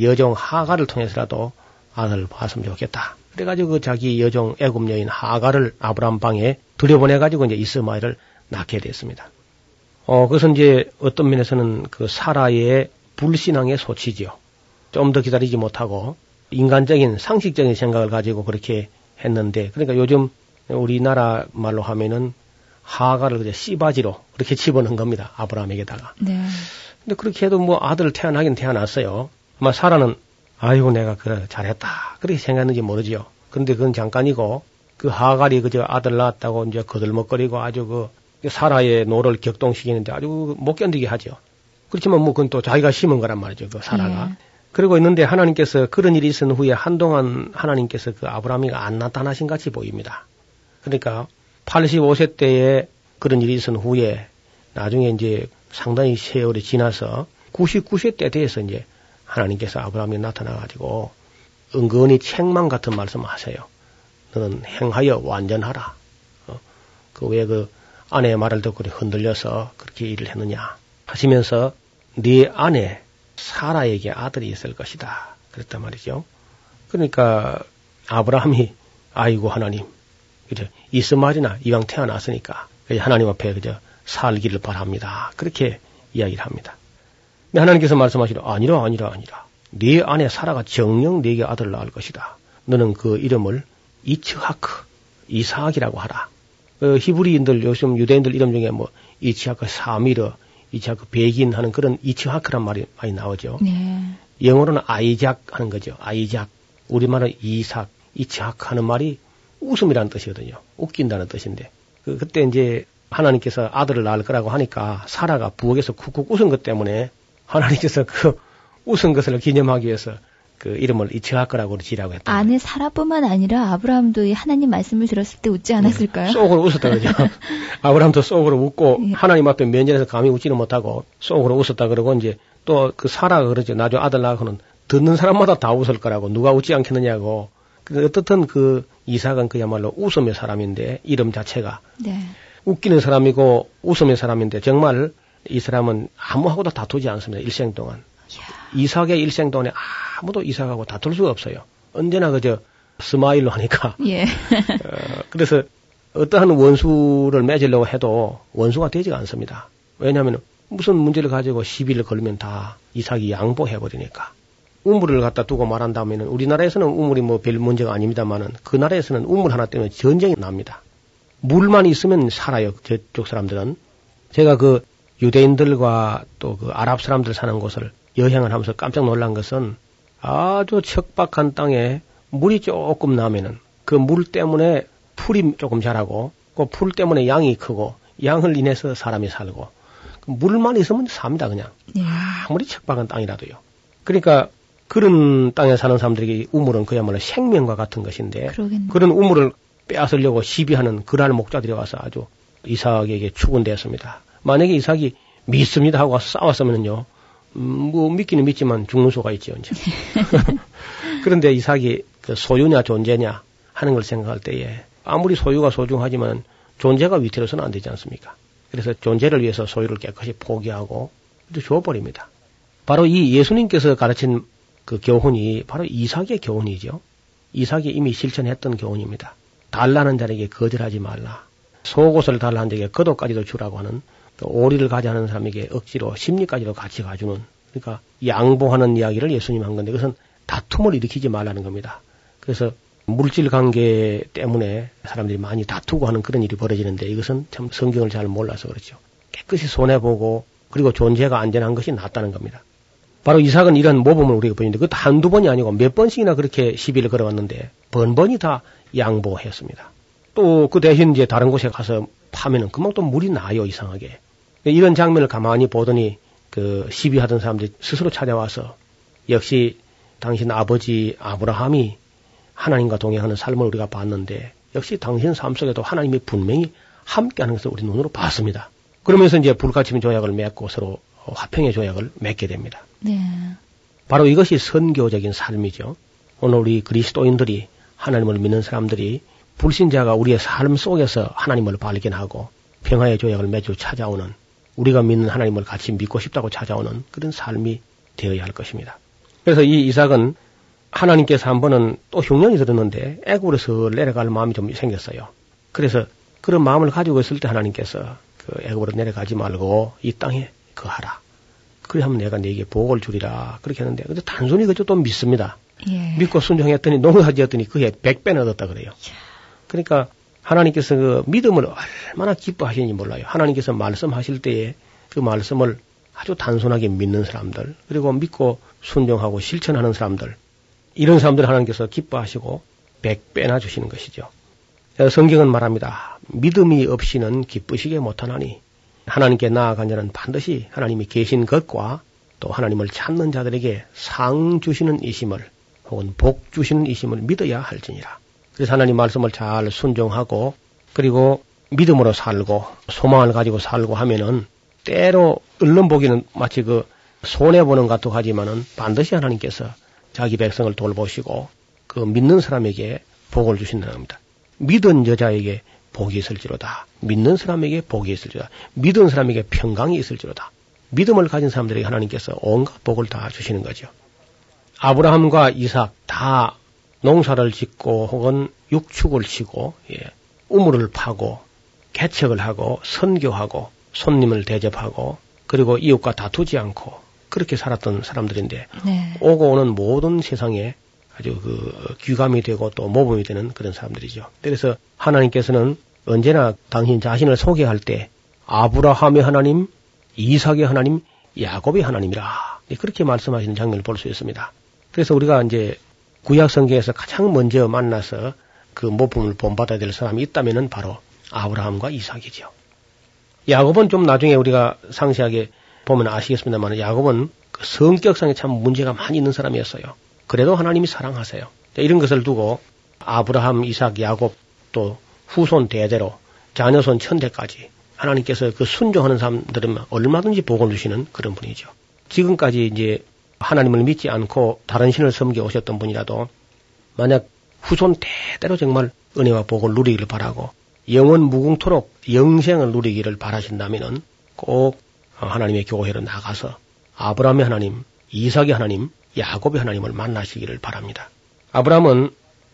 S5: 여종 하가를 통해서라도 아들을 봤으면 좋겠다. 그래가지고 그 자기 여종 애굽 여인 하가를 아브라함 방에 들여보내가지고 이제 이스마엘을 낳게 됐습니다. 어, 그것은 이제 어떤 면에서는 그 사라의 불신앙의 소치지요. 좀 더 기다리지 못하고 인간적인 상식적인 생각을 가지고 그렇게 했는데 그러니까 요즘 우리나라 말로 하면은 하가를 그냥 씨바지로 그렇게 집어넣은 겁니다. 아브라함에게다가.
S3: 네.
S5: 근데 그렇게 해도 뭐 아들을 태어나긴 태어났어요. 아마 사라는 아이고 내가 그래 잘했다 그렇게 생각했는지 모르지요. 근데 그건 잠깐이고 그 하갈이 그저 아들 낳았다고 이제 거들먹거리고 아주 그 사라의 노를 격동시키는데 아주 못 견디게 하죠. 그렇지만 뭐 그건 또 자기가 심은 거란 말이죠. 그 사라가.
S3: 예.
S5: 그러고 있는데 하나님께서 그런 일이 있은 후에 한동안 하나님께서 그 아브라함이가 안 나타나신 같이 보입니다. 그러니까 85세 때에 그런 일이 있은 후에 나중에 이제 상당히 세월이 지나서 99세 때 돼서 이제 하나님께서 아브라함이 나타나가지고 은근히 책망 같은 말씀 하세요. 너는 행하여 완전하라. 어? 그왜 그 아내의 말을 듣고 흔들려서 그렇게 일을 했느냐 하시면서 네 아내 사라에게 아들이 있을 것이다. 그랬단 말이죠. 그러니까 아브라함이 아이고 하나님 그죠 이스마엘이나 이왕 태어났으니까 하나님 앞에 그저 살기를 바랍니다. 그렇게 이야기를 합니다. 근데 하나님께서 말씀하시려 아니라 아니라 아니라 네 아내 사라가 정령 네게 아들을 낳을 것이다. 너는 그 이름을 이츠하크 이삭이라고 하라. 어, 히브리인들 요즘 유대인들 이름 중에 뭐 이치하크 사미르, 이치하크 백인 하는 그런 이치하크란 말이 많이 나오죠.
S3: 네.
S5: 영어로는 아이작 하는 거죠. 아이작. 우리말은 이삭, 이치하크 하는 말이 웃음이라는 뜻이거든요. 웃긴다는 뜻인데. 그, 그때 이제 하나님께서 아들을 낳을 거라고 하니까 사라가 부엌에서 쿡쿡 웃은 것 때문에 하나님께서 그 웃은 것을 기념하기 위해서 그 이름을 이츠하크라고 지라고 했다.
S3: 아내 사라뿐만 아니라 아브라함도 이 하나님 말씀을 들었을 때 웃지 않았을까요?
S5: 속으로 웃었다 그러죠. 아브라함도 속으로 웃고
S3: 예.
S5: 하나님 앞에 면전에서 감히 웃지는 못하고 속으로 웃었다 그러고 이제 또 그 사라가 그러죠. 나중에 아들 낳고는 듣는 사람마다 다 웃을 거라고 누가 웃지 않겠느냐고. 그 어떻든 그 이삭은 그야말로 웃음의 사람인데 이름 자체가
S3: 네.
S5: 웃기는 사람이고 웃음의 사람인데 정말 이 사람은 아무하고도 다투지 않습니다. 일생 동안. 이삭의 일생 동안에 아무도 이삭하고 다툴 수가 없어요. 언제나 그저 스마일로 하니까.
S3: 예.
S5: 어, 그래서 어떠한 원수를 맺으려고 해도 원수가 되지가 않습니다. 왜냐하면 무슨 문제를 가지고 시비를 걸면 다 이삭이 양보해버리니까. 우물을 갖다 두고 말한다면 우리나라에서는 우물이 뭐 별 문제가 아닙니다만은 그 나라에서는 우물 하나 때문에 전쟁이 납니다. 물만 있으면 살아요. 저쪽 사람들은. 제가 그 유대인들과 또 그 아랍 사람들 사는 곳을 여행을 하면서 깜짝 놀란 것은 아주 척박한 땅에 물이 조금 나면은 그 물 때문에 풀이 조금 자라고 그 풀 때문에 양이 크고 양을 인해서 사람이 살고 그 물만 있으면 삽니다 그냥
S3: 네.
S5: 아무리 척박한 땅이라도요. 그러니까 그런 땅에 사는 사람들에게 우물은 그야말로 생명과 같은 것인데
S3: 그러겠네요.
S5: 그런 우물을 빼앗으려고 시비하는 그랄 목자들이 와서 아주 이삭에게 추근되었습니다. 만약에 이삭이 믿습니다 하고 싸웠으면요, 음, 뭐 믿기는 믿지만 죽는 수가 있죠 이제. 그런데 이삭이 그 소유냐 존재냐 하는 걸 생각할 때에 아무리 소유가 소중하지만 존재가 위태로서는 안 되지 않습니까? 그래서 존재를 위해서 소유를 깨끗이 포기하고 주어버립니다. 바로 이 예수님께서 가르친 그 교훈이 바로 이삭의 교훈이죠. 이삭이 이미 실천했던 교훈입니다. 달라는 자에게 거절하지 말라. 속옷을 달라는 자에게 겉옷까지도 주라고 하는 또 오리를 가져하는 사람에게 억지로 심리까지도 같이 가주는 그러니까 양보하는 이야기를 예수님 한 건데 그것은 다툼을 일으키지 말라는 겁니다. 그래서 물질 관계 때문에 사람들이 많이 다투고 하는 그런 일이 벌어지는데 이것은 참 성경을 잘 몰라서 그렇죠. 깨끗이 손해보고 그리고 존재가 안전한 것이 낫다는 겁니다. 바로 이삭은 이런 모범을 우리가 보이는데 그것도 한두 번이 아니고 몇 번씩이나 그렇게 시비를 걸어왔는데 번번이 다 양보했습니다. 또 그 대신 이제 다른 곳에 가서 파면은 금방 또 물이 나요 이상하게. 이런 장면을 가만히 보더니 그 시비하던 사람들이 스스로 찾아와서 역시 당신 아버지 아브라함이 하나님과 동행하는 삶을 우리가 봤는데 역시 당신 삶 속에도 하나님이 분명히 함께하는 것을 우리 눈으로 봤습니다. 그러면서 이제 불가침 조약을 맺고 서로 화평의 조약을 맺게 됩니다.
S3: 네.
S5: 바로 이것이 선교적인 삶이죠. 오늘 우리 그리스도인들이 하나님을 믿는 사람들이 불신자가 우리의 삶 속에서 하나님을 발견하고 평화의 조약을 맺어 찾아오는 우리가 믿는 하나님을 같이 믿고 싶다고 찾아오는 그런 삶이 되어야 할 것입니다. 그래서 이 이삭은 하나님께서 한 번은 또 흉년이 들었는데 애굽으로서 내려갈 마음이 좀 생겼어요. 그래서 그런 마음을 가지고 있을 때 하나님께서 그 애굽으로 내려가지 말고 이 땅에 거하라. 그래 하면 내가 네게 복을 주리라. 그렇게 했는데 근데 단순히 그저 또 믿습니다.
S3: 예.
S5: 믿고 순종했더니 농사지었더니 그게 백배나 얻었다 그래요. 그러니까 하나님께서 그 믿음을 얼마나 기뻐하시는지 몰라요. 하나님께서 말씀하실 때에 그 말씀을 아주 단순하게 믿는 사람들, 그리고 믿고 순종하고 실천하는 사람들, 이런 사람들 하나님께서 기뻐하시고 백배나 주시는 것이죠. 성경은 말합니다. 믿음이 없이는 기쁘시게 못하나니 하나님께 나아간 자는 반드시 하나님이 계신 것과 또 하나님을 찾는 자들에게 상 주시는 이심을 혹은 복 주시는 이심을 믿어야 할지니라. 그래서 하나님 말씀을 잘 순종하고 그리고 믿음으로 살고 소망을 가지고 살고 하면은 때로 얼른 보기는 마치 그 손해보는 것 같고 하지만은 반드시 하나님께서 자기 백성을 돌보시고 그 믿는 사람에게 복을 주신다는 겁니다. 믿은 여자에게 복이 있을지로다. 믿는 사람에게 복이 있을지로다. 믿은 사람에게 평강이 있을지로다. 믿음을 가진 사람들에게 하나님께서 온갖 복을 다 주시는 거죠. 아브라함과 이삭 다 농사를 짓고 혹은 육축을 치고 예, 우물을 파고 개척을 하고 선교하고 손님을 대접하고 그리고 이웃과 다투지 않고 그렇게 살았던 사람들인데
S3: 네.
S5: 오고 오는 모든 세상에 아주 그 귀감이 되고 또 모범이 되는 그런 사람들이죠. 그래서 하나님께서는 언제나 당신 자신을 소개할 때 아브라함의 하나님, 이삭의 하나님, 야곱의 하나님이라 그렇게 말씀하시는 장면을 볼 수 있습니다. 그래서 우리가 이제 구약 성경에서 가장 먼저 만나서 그 모품을 본받아야 될 사람이 있다면은 바로 아브라함과 이삭이죠. 야곱은 좀 나중에 우리가 상세하게 보면 아시겠습니다만 야곱은 그 성격상에 참 문제가 많이 있는 사람이었어요. 그래도 하나님이 사랑하세요. 이런 것을 두고 아브라함, 이삭, 야곱 또 후손 대대로 자녀손 천대까지 하나님께서 그 순종하는 사람들은 얼마든지 복을 주시는 그런 분이죠. 지금까지 이제 하나님을 믿지 않고 다른 신을 섬겨 오셨던 분이라도 만약 후손 대대로 정말 은혜와 복을 누리기를 바라고 영원 무궁토록 영생을 누리기를 바라신다면은 꼭 하나님의 교회로 나가서 아브라함의 하나님, 이삭의 하나님, 야곱의 하나님을 만나시기를 바랍니다. 아브라함은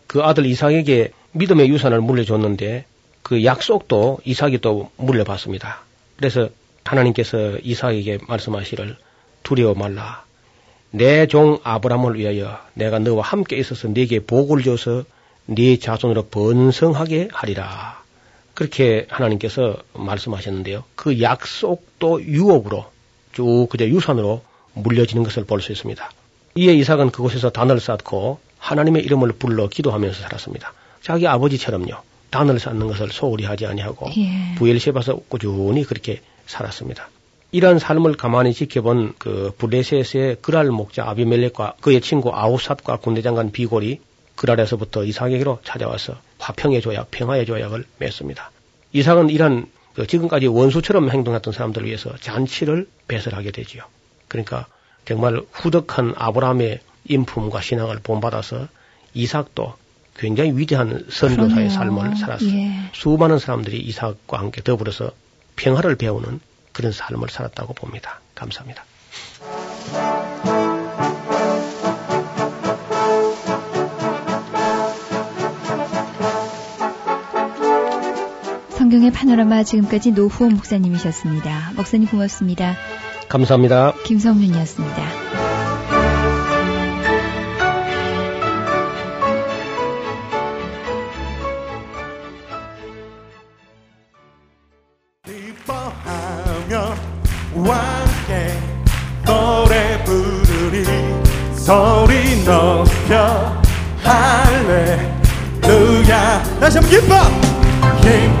S5: 그 아들 이삭에게 믿음의 유산을 물려줬는데 그 약속도 이삭이 또 물려받습니다. 그래서 하나님께서 이삭에게 말씀하시를 두려워 말라. 내 종 아브라함을 위하여 내가 너와 함께 있어서 네게 복을 줘서 네 자손으로 번성하게 하리라. 그렇게 하나님께서 말씀하셨는데요. 그 약속도 유업으로 쭉 그저 유산으로 물려지는 것을 볼 수 있습니다. 이에 이삭은 그곳에서 단을 쌓고 하나님의 이름을 불러 기도하면서 살았습니다. 자기 아버지처럼요. 단을 쌓는 것을 소홀히 하지 아니하고 예. 부엘셰바서 꾸준히 그렇게 살았습니다. 이러한 삶을 가만히 지켜본 그 블레셋의 그랄 목자 아비멜렉과 그의 친구 아우삿과 군대장관 비골이 그랄에서부터 이삭에게로 찾아와서 화평의 조약, 평화의 조약을 맺습니다. 이삭은 이러한 그 지금까지 원수처럼 행동했던 사람들을 위해서 잔치를 배설하게 되지요. 그러니까 정말 후덕한 아브라함의 인품과 신앙을 본받아서 이삭도 굉장히 위대한 선교사의 삶을 살았어요. 예. 수많은 사람들이 이삭과 함께 더불어서 평화를 배우는 그런 삶을 살았다고 봅니다. 감사합니다.
S3: 성경의 파노라마 지금까지 노후호 목사님이셨습니다. 목사님 고맙습니다.
S5: 감사합니다.
S3: 김성윤이었습니다.
S6: 소리 높여 할렐루야. 다시 한번 기뻐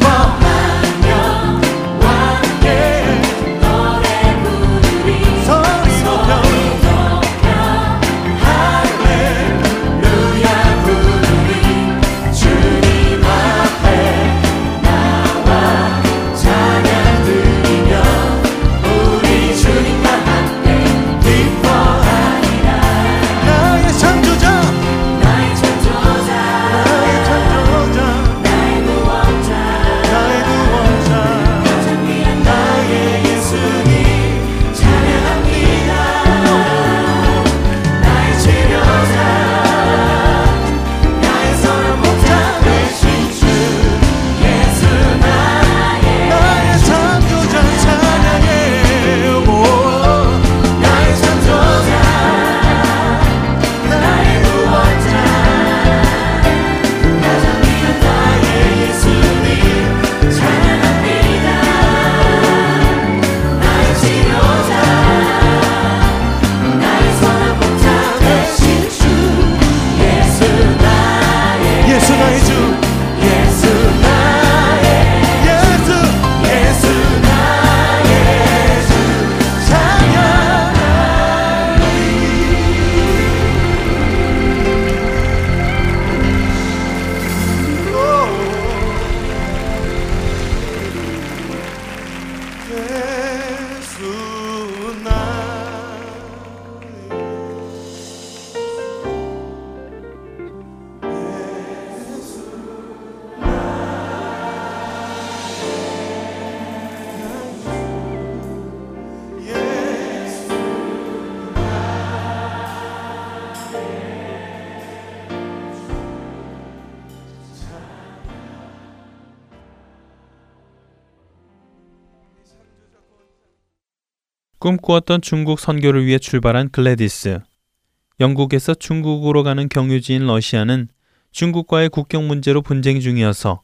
S1: 꿈꾸었던 중국 선교를 위해 출발한 글래디스. 영국에서 중국으로 가는 경유지인 러시아는 중국과의 국경 문제로 분쟁 중이어서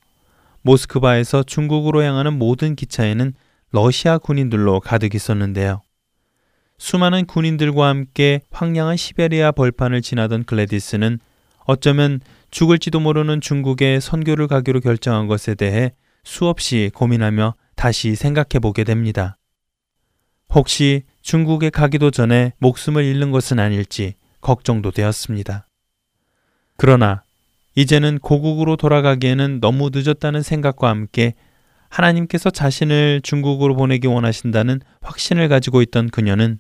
S1: 모스크바에서 중국으로 향하는 모든 기차에는 러시아 군인들로 가득 있었는데요. 수많은 군인들과 함께 황량한 시베리아 벌판을 지나던 글래디스는 어쩌면 죽을지도 모르는 중국에 선교를 가기로 결정한 것에 대해 수없이 고민하며 다시 생각해 보게 됩니다. 혹시 중국에 가기도 전에 목숨을 잃는 것은 아닐지 걱정도 되었습니다. 그러나 이제는 고국으로 돌아가기에는 너무 늦었다는 생각과 함께 하나님께서 자신을 중국으로 보내기 원하신다는 확신을 가지고 있던 그녀는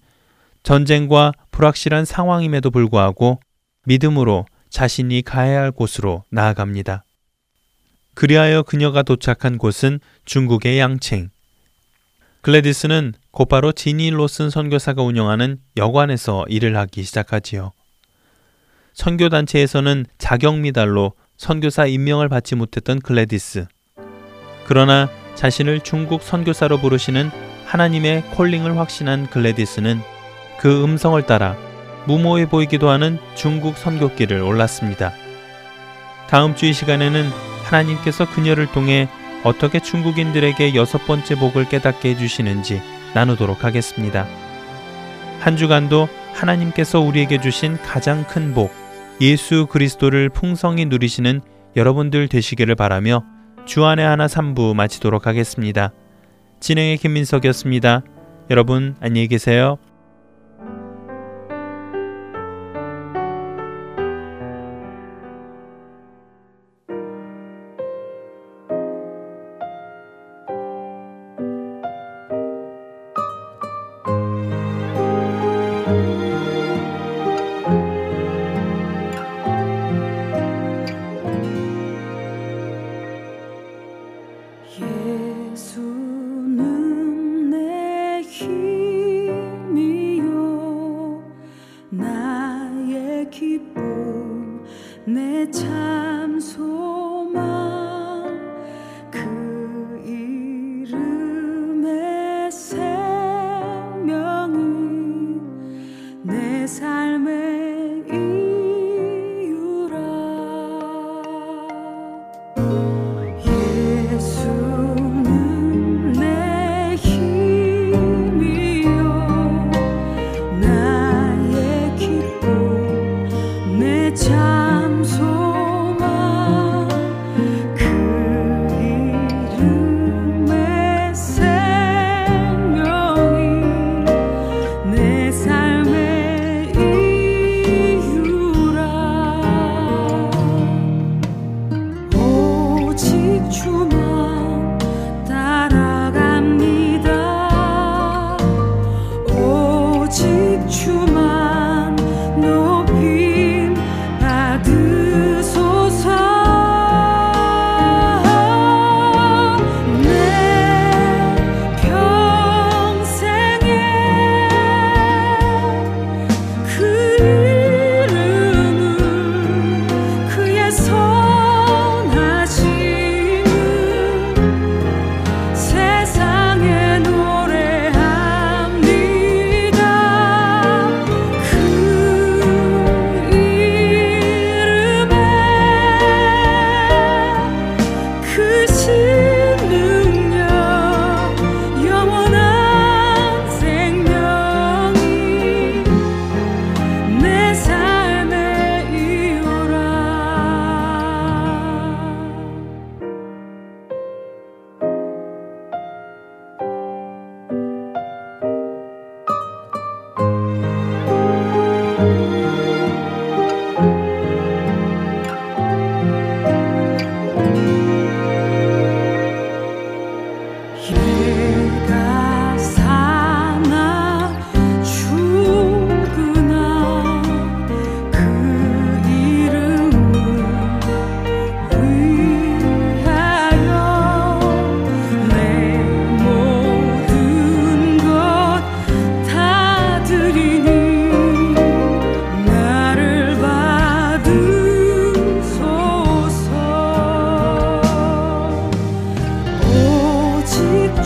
S1: 전쟁과 불확실한 상황임에도 불구하고 믿음으로 자신이 가야 할 곳으로 나아갑니다. 그리하여 그녀가 도착한 곳은 중국의 양칭. 글래디스는 곧바로 지니 로슨 선교사가 운영하는 여관에서 일을 하기 시작하지요. 선교단체에서는 자격 미달로 선교사 임명을 받지 못했던 글래디스. 그러나 자신을 중국 선교사로 부르시는 하나님의 콜링을 확신한 글래디스는 그 음성을 따라 무모해 보이기도 하는 중국 선교길을 올랐습니다. 다음 주이 시간에는 하나님께서 그녀를 통해 어떻게 중국인들에게 여섯 번째 복을 깨닫게 해주시는지 나누도록 하겠습니다. 한 주간도 하나님께서 우리에게 주신 가장 큰 복, 예수 그리스도를 풍성히 누리시는 여러분들 되시기를 바라며 주안의 하나 3부 마치도록 하겠습니다. 진행의 김민석이었습니다. 여러분 안녕히 계세요.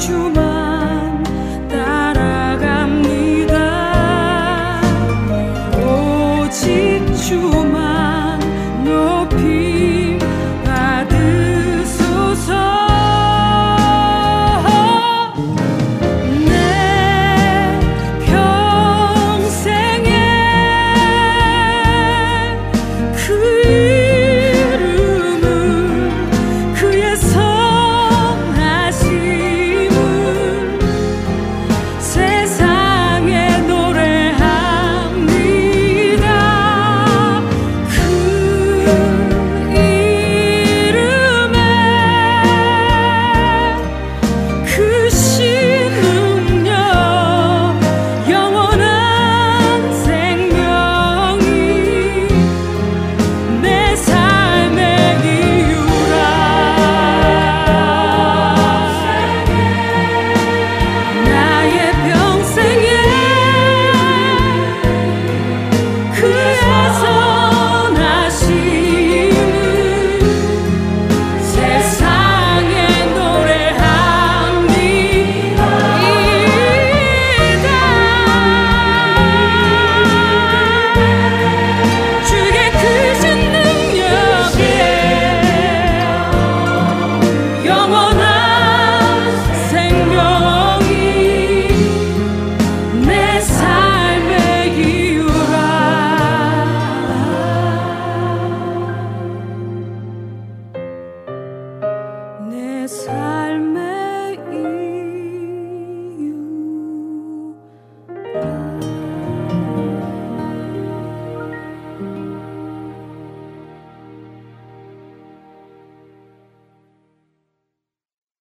S7: you